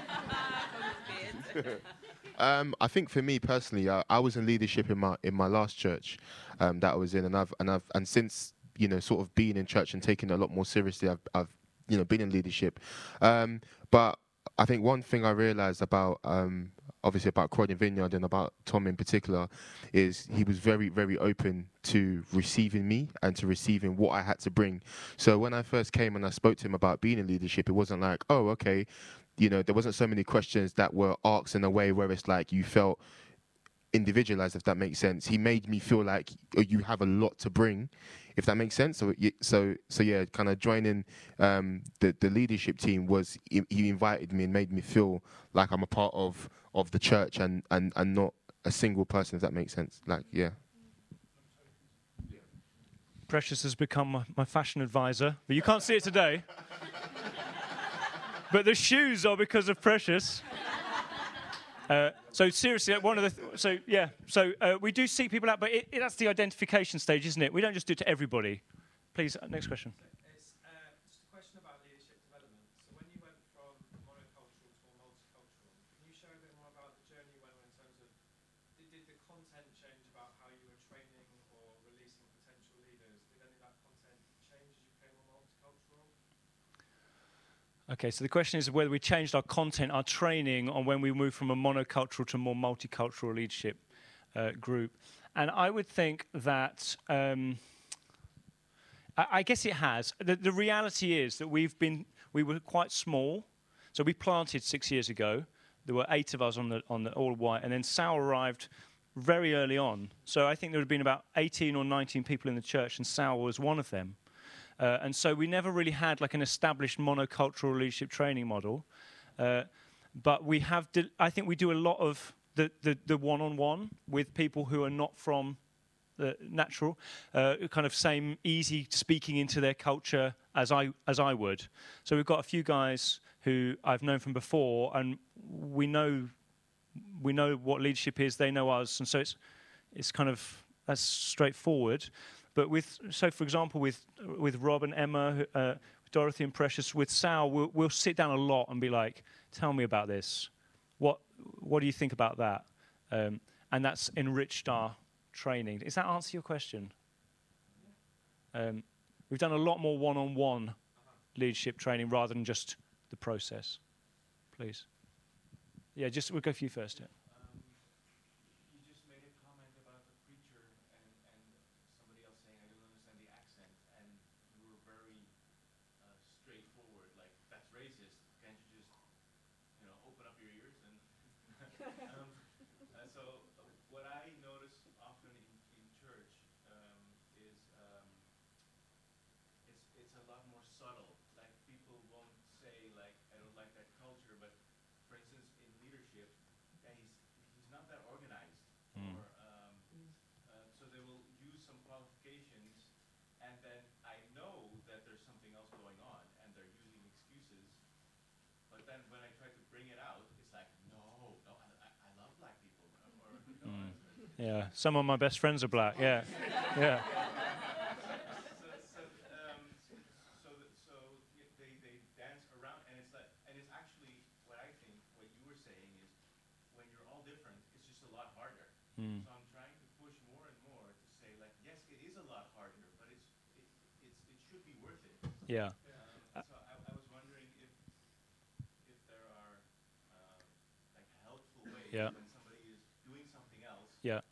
Um, I think for me personally, I, I was in leadership in my in my last church um, that I was in, and I've and I've and since you know sort of being in church and taking it a lot more seriously, I've I've you know been in leadership. Um, but I think one thing I realised about um, obviously about Croydon Vineyard and about Tom in particular is he was very very open to receiving me and to receiving what I had to bring. So when I first came and I spoke to him about being in leadership, it wasn't like oh okay you know, there wasn't so many questions that were asked in a way where it's like you felt individualized, if that makes sense. He made me feel like uh, you have a lot to bring, if that makes sense. So, so, so yeah, kind of joining um, the the leadership team was he invited me and made me feel like I'm a part of of the church and and and not a single person, if that makes sense. Like, yeah. Precious has become my, fashion advisor, but you can't see it today. but the shoes are because of Precious. Uh, so seriously, uh, one of the th- so yeah, so uh, we do seek people out, but it, it, that's the identification stage, isn't it? We don't just do it to everybody. Please, uh, next question. It's uh, just a question about leadership development. So when you went from monocultural to multicultural, can you share a bit more about the journey you went on in terms of did, did the content change about how you were training or releasing potential leaders? Did any of that content change as you became more multicultural? Okay, so the question is whether we changed our content, our training, on when we moved from a monocultural to more multicultural leadership uh, group. And I would think that, um, I, I guess it has. The, the reality is that we've been, we were quite small. So we planted six years ago. There were eight of us on the, on the all white, and then Sal arrived very early on. So I think there had been about 18 or 19 people in the church, and Sal was one of them. Uh, and so we never really had like an established monocultural leadership training model. Uh, but we have, I think we do a lot of the, the, the one-on-one with people who are not from the natural, uh, kind of same easy speaking into their culture as I, as I would. So we've got a few guys who I've known from before and we know, we know what leadership is, they know us. And so it's, it's kind of, that's straightforward. But with, so for example, with with Rob and Emma, uh, Dorothy and Precious, with Sal, we'll, we'll sit down a lot and be like, "Tell me about this. What what do you think about that?" Um, and that's enriched our training. Does that answer your question? Um, we've done a lot more one-on-one leadership training rather than just the process, please. Yeah, just we'll go for you first. Yeah. Um, you just made a comment about the preacher and, and somebody else saying, I don't understand the accent, and you were very uh, straightforward, like, that's racist. Can't you just, you know, open up your ears? And um, uh, so uh, what I notice often in, in church um, is um, it's, it's a lot more subtle. Like, people won't say, like, I don't like that culture, but for instance, in leadership, yeah, he's, he's not that organized. Mm. Or, um, uh, so they will use some qualifications, and then I know that there's something else going on, and they're using excuses. But then when I try to bring it out, it's like, no, no, I, I, I love black people. Or, you know, Mm. it's- Yeah, some of my best friends are black. Yeah, yeah. so, so, so, th- so y- they, they dance around, and it's like, and it's actually what I think what you were saying is when you're all different, it's just a lot harder. Mm. So I'm trying to push more and more to say like, yes, it is a lot harder, but it's it, it's it should be worth it. Yeah. Um, so I, I was wondering if if there are um, like helpful ways Yeah. when somebody is doing something else, Yeah.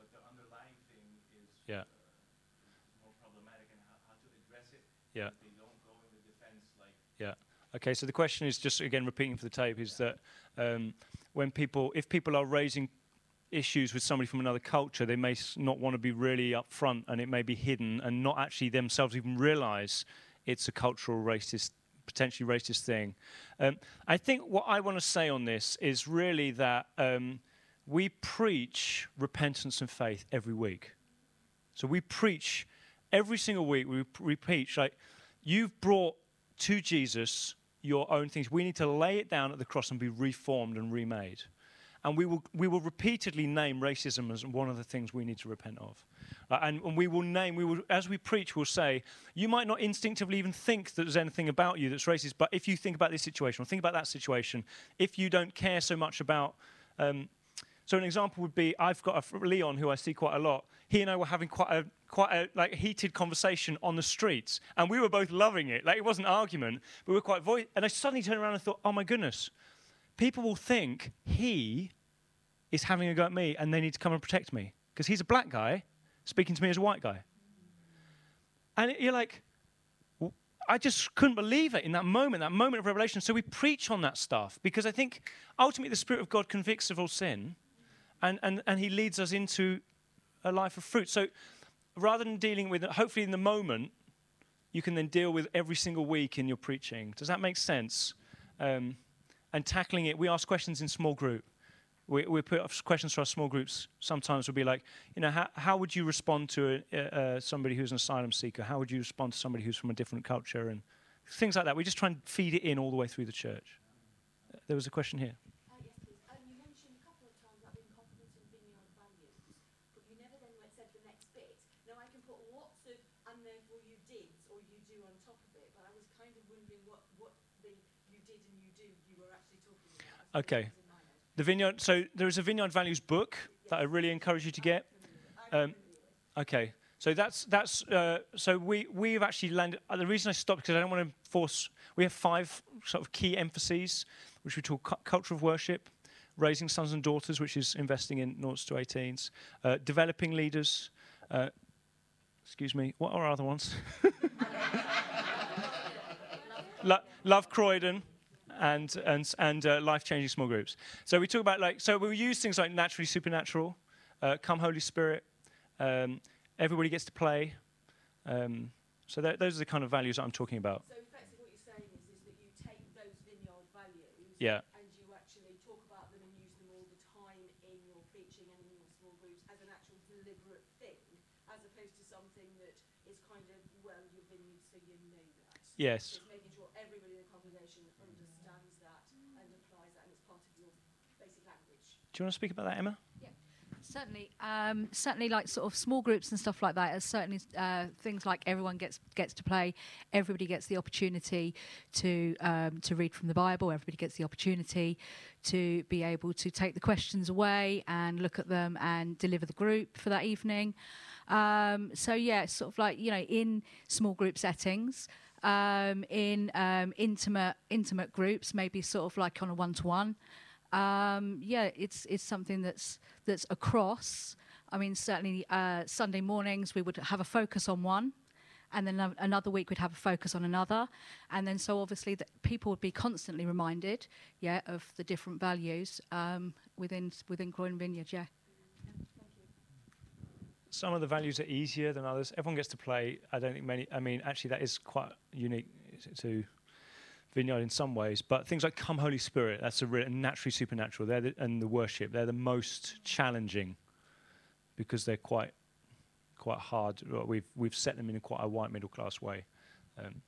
but the underlying thing is Yeah. uh, more problematic, and how, how to address it. Yeah. They don't go in the defense like. Okay, so the question is just again repeating for the tape is that um, when people, if people are raising issues with somebody from another culture, they may s- not want to be really upfront, and it may be hidden, and not actually themselves even realise it's a cultural racist, potentially racist thing. Um, I think what I want to say on this is really that um, we preach repentance and faith every week. So we preach every single week. We, preach like you've brought to Jesus your own things. We need to lay it down at the cross and be reformed and remade. And we will, we will repeatedly name racism as one of the things we need to repent of. Uh, and, and we will name, we will, as we preach, we'll say, you might not instinctively even think that there's anything about you that's racist, but if you think about this situation or think about that situation, if you don't care so much about um, so an example would be I've got a Leon who I see quite a lot. He and I were having quite a quite a like heated conversation on the streets, and we were both loving it. Like it wasn't an argument, but we were quite. And I suddenly turned around and thought, oh my goodness, people will think he is having a go at me, and they need to come and protect me because he's a black guy speaking to me as a white guy. And you're like, I just couldn't believe it in that moment, that moment of revelation. So we preach on that stuff because I think ultimately the Spirit of God convicts of all sin and, and, and He leads us into a life of fruit. So rather than dealing with it, hopefully in the moment, you can then deal with every single week in your preaching. Does that make sense? Um, and tackling it, we ask questions in small group. We, we put questions for our small groups. Sometimes we'll be like, you know, how, how would you respond to a, somebody who's an asylum seeker? How would you respond to somebody who's from a different culture? And things like that. We just try and feed it in all the way through the church. There was a question here. Uh, yes, please. Um, you mentioned a couple of times about being confident in vineyard values, but you never then went, said the next bit. Now, I can put lots of and therefore you did or you do on top of it, but I was kind of wondering what, what the you did and you do you were actually talking about. as Okay. The vineyard. So there is a vineyard values book that I really encourage you to get. Um, okay. So that's that's uh, so we we've actually landed. Uh, the reason I stopped because I don't want to force. We have five sort of key emphases, which we talk cu- culture of worship, raising sons and daughters, which is investing in noughts to 18s, uh, developing leaders. Uh, excuse me. What are other ones? Lo- love Croydon and and and uh, life changing small groups. So we talk about like so we use things like naturally supernatural, uh, come Holy Spirit, um, everybody gets to play. Um, so that, those are the kind of values that I'm talking about. So effectively what you're saying is, is that you take those vineyard values Yeah. and you actually talk about them and use them all the time in your preaching and in your small groups as an actual deliberate thing, as opposed to something that is kind of, well, you're vineyard, so you know that. Yes. It's making sure everybody in the congregation understands that and applies that and it's part of your basic language. Do you want to speak about that, Emma? Certainly, um, certainly, like sort of small groups and stuff like that. Are certainly uh, things like everyone gets gets to play, everybody gets the opportunity to um, to read from the Bible. Everybody gets the opportunity to be able to take the questions away and look at them and deliver the group for that evening. Um, so yeah, sort of like you know in small group settings. um, in um, intimate intimate groups, maybe sort of like on a one to one. Yeah, it's it's something that's that's across. I mean, certainly uh, Sunday mornings we would have a focus on one, and then another week we'd have a focus on another, and then so obviously that people would be constantly reminded, yeah, of the different values um, within within Croydon Vineyard. Yeah. Some of the values are easier than others. Everyone gets to play. I don't think many. I mean, actually, that is quite unique to Vineyard in some ways. But things like "Come, Holy Spirit," that's a re- naturally supernatural. They're the, and the worship. They're the most challenging because they're quite quite hard. We've we've set them in a quite a white middle class way. Um,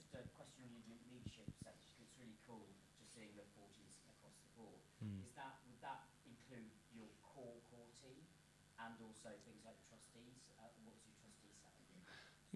Just a question on your le- leadership section. It's really cool just seeing the 40s across the board. Is that would that include your core core team and also things like the trustees? What's your trustee setup?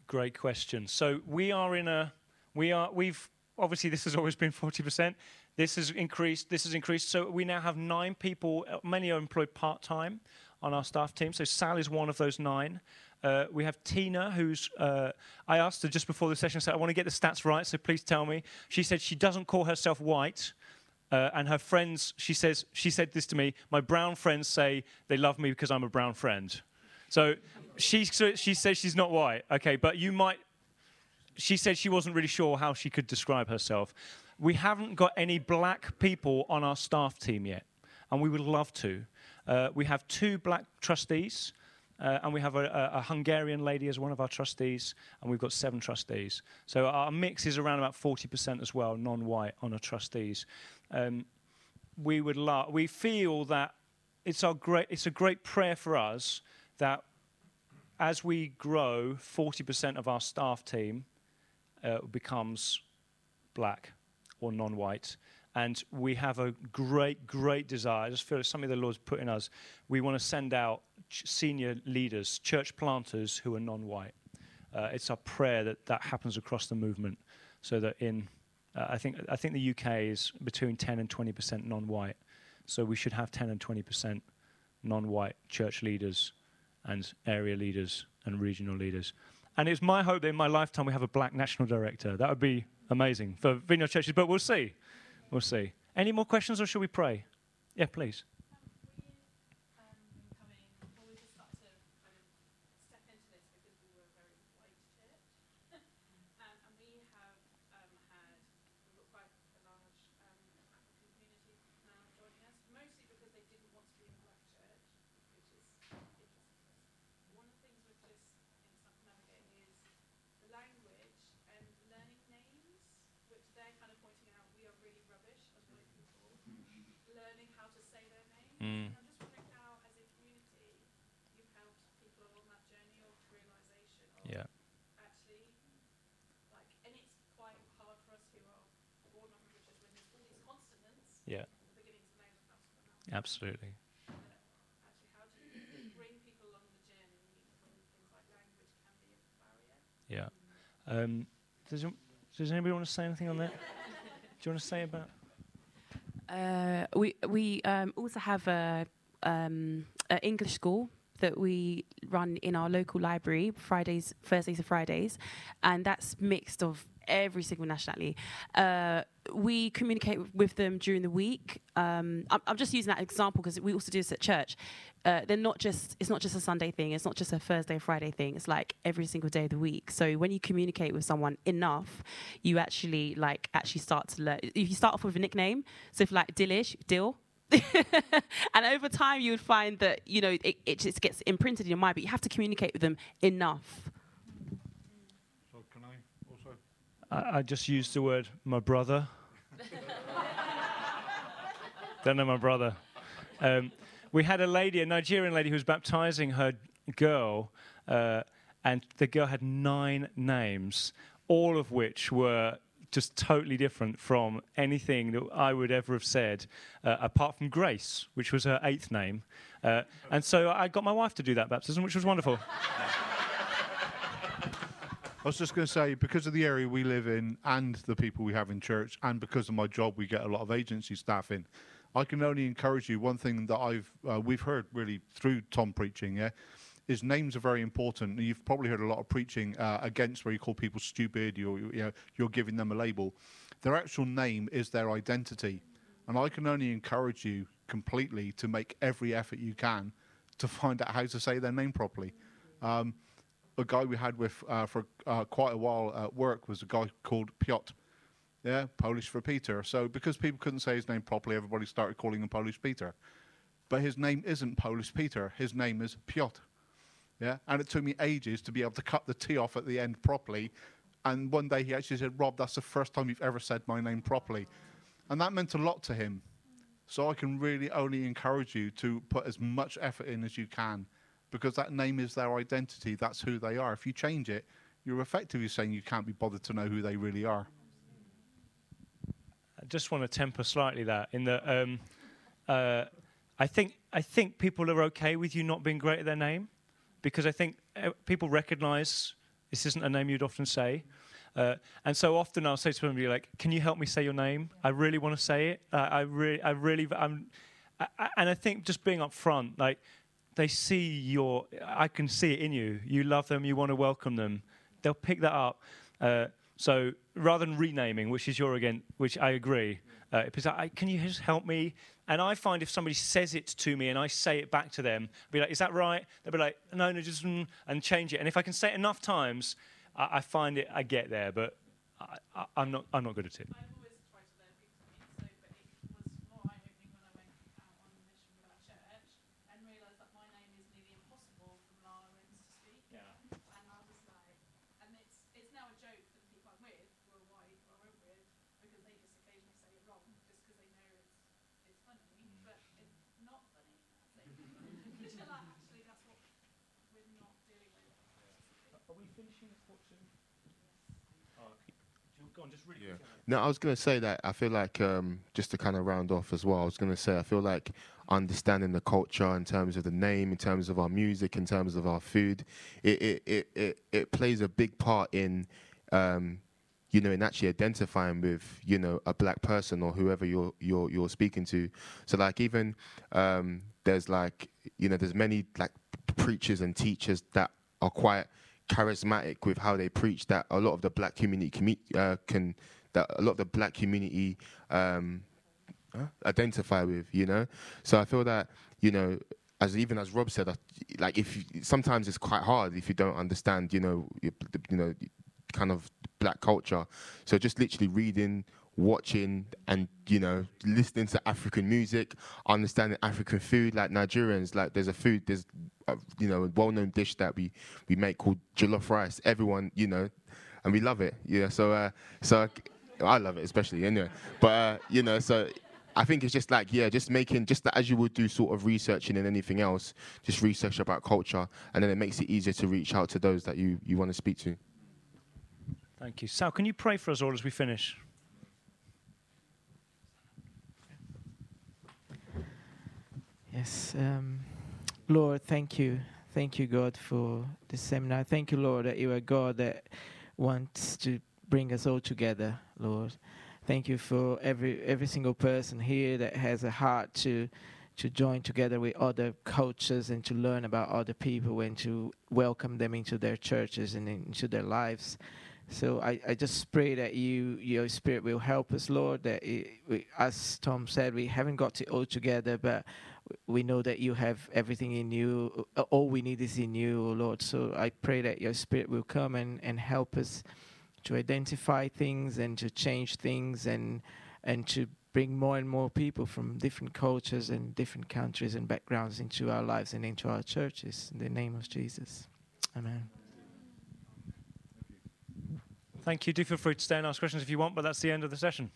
Great question. So we are in a we are we've obviously this has always been 40%. This has increased this has increased so we now have 9 people uh, many are employed part-time on our staff team. So Sal is one of those 9. Uh, we have Tina, who's. Uh, I asked her just before the session, said, I want to get the stats right, so please tell me. She said she doesn't call herself white, uh, and her friends, she says, she said this to me my brown friends say they love me because I'm a brown friend. So she, so she says she's not white. Okay, but you might. She said she wasn't really sure how she could describe herself. We haven't got any black people on our staff team yet, and we would love to. Uh, we have two black trustees, uh, and we have a, a, Hungarian lady as one of our trustees, and we've got seven trustees. So our mix is around about 40% as well, non-white on our trustees. Um, we would love. We feel that it's our great. It's a great prayer for us that as we grow, 40% of our staff team uh, becomes black or non-white. And we have a great, great desire. I just feel it's something the Lord's put in us. We want to send out senior leaders, church planters who are non-white. Uh, it's our prayer that that happens across the movement, so that in, uh, I think I think the UK is between 10 and 20 percent non-white, so we should have 10 and 20 percent non-white church leaders, and area leaders and regional leaders. And it's my hope that in my lifetime we have a black national director. That would be amazing for Vineyard churches, but we'll see. We'll see. Any more questions, or shall we pray? Yeah, please. learning how to say their names. Mm. I'm just wondering how, as a community, you've helped people along that journey of realization of Yeah. actually, like, and it's quite hard for us who are born up in British when there's all these consonants Yeah. at the beginning of the name that comes from the mouth. Absolutely. Actually, how do you bring people along the journey when things like language can be a barrier? Yeah. Um, does, does anybody want to say anything on that? Do you want to say about? Uh, we we um, also have a, um, a English school that we run in our local library Fridays, Thursdays, and Fridays, and that's mixed of every single nationality. Uh, we communicate with them during the week. Um, I'm, I'm just using that example because we also do this at church. Uh, they're not just it's not just a Sunday thing. It's not just a Thursday, Friday thing. It's like every single day of the week. So when you communicate with someone enough, you actually like actually start to learn. If you start off with a nickname, so if like Dillish, Dill. and over time, you would find that you know it, it just gets imprinted in your mind. But you have to communicate with them enough. So can I also? I, I just used the word my brother. Don't know my brother. Um, we had a lady, a Nigerian lady, who was baptizing her girl, uh, and the girl had nine names, all of which were just totally different from anything that I would ever have said, uh, apart from Grace, which was her eighth name. Uh, and so I got my wife to do that baptism, which was wonderful. I was just going to say, because of the area we live in and the people we have in church, and because of my job, we get a lot of agency staff in. I can only encourage you. One thing that I've uh, we've heard really through Tom preaching, yeah, is names are very important. You've probably heard a lot of preaching uh, against where you call people stupid. You're you know you're giving them a label. Their actual name is their identity, and I can only encourage you completely to make every effort you can to find out how to say their name properly. Um, a guy we had with uh, for uh, quite a while at work was a guy called Piotr. Yeah, Polish for Peter. So because people couldn't say his name properly, everybody started calling him Polish Peter. But his name isn't Polish Peter. His name is Piotr. Yeah, and it took me ages to be able to cut the T off at the end properly. And one day he actually said, "Rob, that's the first time you've ever said my name properly," and that meant a lot to him. So I can really only encourage you to put as much effort in as you can, because that name is their identity. That's who they are. If you change it, you're effectively saying you can't be bothered to know who they really are. I just want to temper slightly that in that um, uh, I think I think people are okay with you not being great at their name because I think uh, people recognise this isn't a name you'd often say. Uh, and so often I'll say to somebody like, "Can you help me say your name? I really want to say it. Uh, I really, I really, I'm." I, I, and I think just being upfront, like they see your, I can see it in you. You love them. You want to welcome them. They'll pick that up. Uh, so rather than renaming, which is your again, which I agree, uh, can you just help me? And I find if somebody says it to me and I say it back to them, I'll be like, is that right? They'll be like, no, no, just mm, and change it. And if I can say it enough times, I, I find it, I get there. But I, I'm not, I'm not good at it. I've always tried to learn people to me, so, but it was more eye-opening when I went out on a mission with our church and realised that my name is nearly impossible for Malarans to speak. Yeah. And I was like, and it's it's now a joke for the people I'm with, who are white, who I went with, because they just occasionally say it wrong, just because they know it's it's funny, but it's not funny. Which are like, actually, that's what we're not dealing with. Are we finishing this talk soon? Oh, go on, just really Yeah. quickly. No, I was going to say that I feel like um, just to kind of round off as well. I was going to say I feel like understanding the culture in terms of the name, in terms of our music, in terms of our food, it it it it, it plays a big part in. Um, you know, in actually identifying with, you know, a black person or whoever you're you're you're speaking to. So like even um, there's like you know there's many like preachers and teachers that are quite charismatic with how they preach that a lot of the black community commu- uh, can that a lot of the black community um, identify with you know? So i feel that you know as even as rob said like if you, sometimes it's quite hard if you don't understand you know you, you know kind of black culture. So just literally reading watching and you know listening to african music understanding african food like nigerians like there's a food there's a, you know a well-known dish that we we make called jollof rice everyone you know and we love it yeah so uh so i love it especially anyway but uh, you know so I think it's just like yeah, just making just as you would do sort of researching and anything else, just research about culture, and then it makes it easier to reach out to those that you you want to speak to. Thank you. Sal, can you pray for us all as we finish? Yes. Um, Lord, thank you. Thank you, God, for this seminar. Thank you, Lord, that you are God that wants to bring us all together, Lord. Thank you for every every single person here that has a heart to to join together with other cultures and to learn about other people and to welcome them into their churches and into their lives. So I, I just pray that you, your Spirit will help us, Lord. That it, we, as Tom said, we haven't got it all together, but we know that you have everything in you. All we need is in you, Lord. So I pray that your Spirit will come and, and help us to identify things and to change things and and to bring more and more people from different cultures and different countries and backgrounds into our lives and into our churches. In the name of Jesus. Amen. Thank you. Do feel free to stay and ask questions if you want, but that's the end of the session.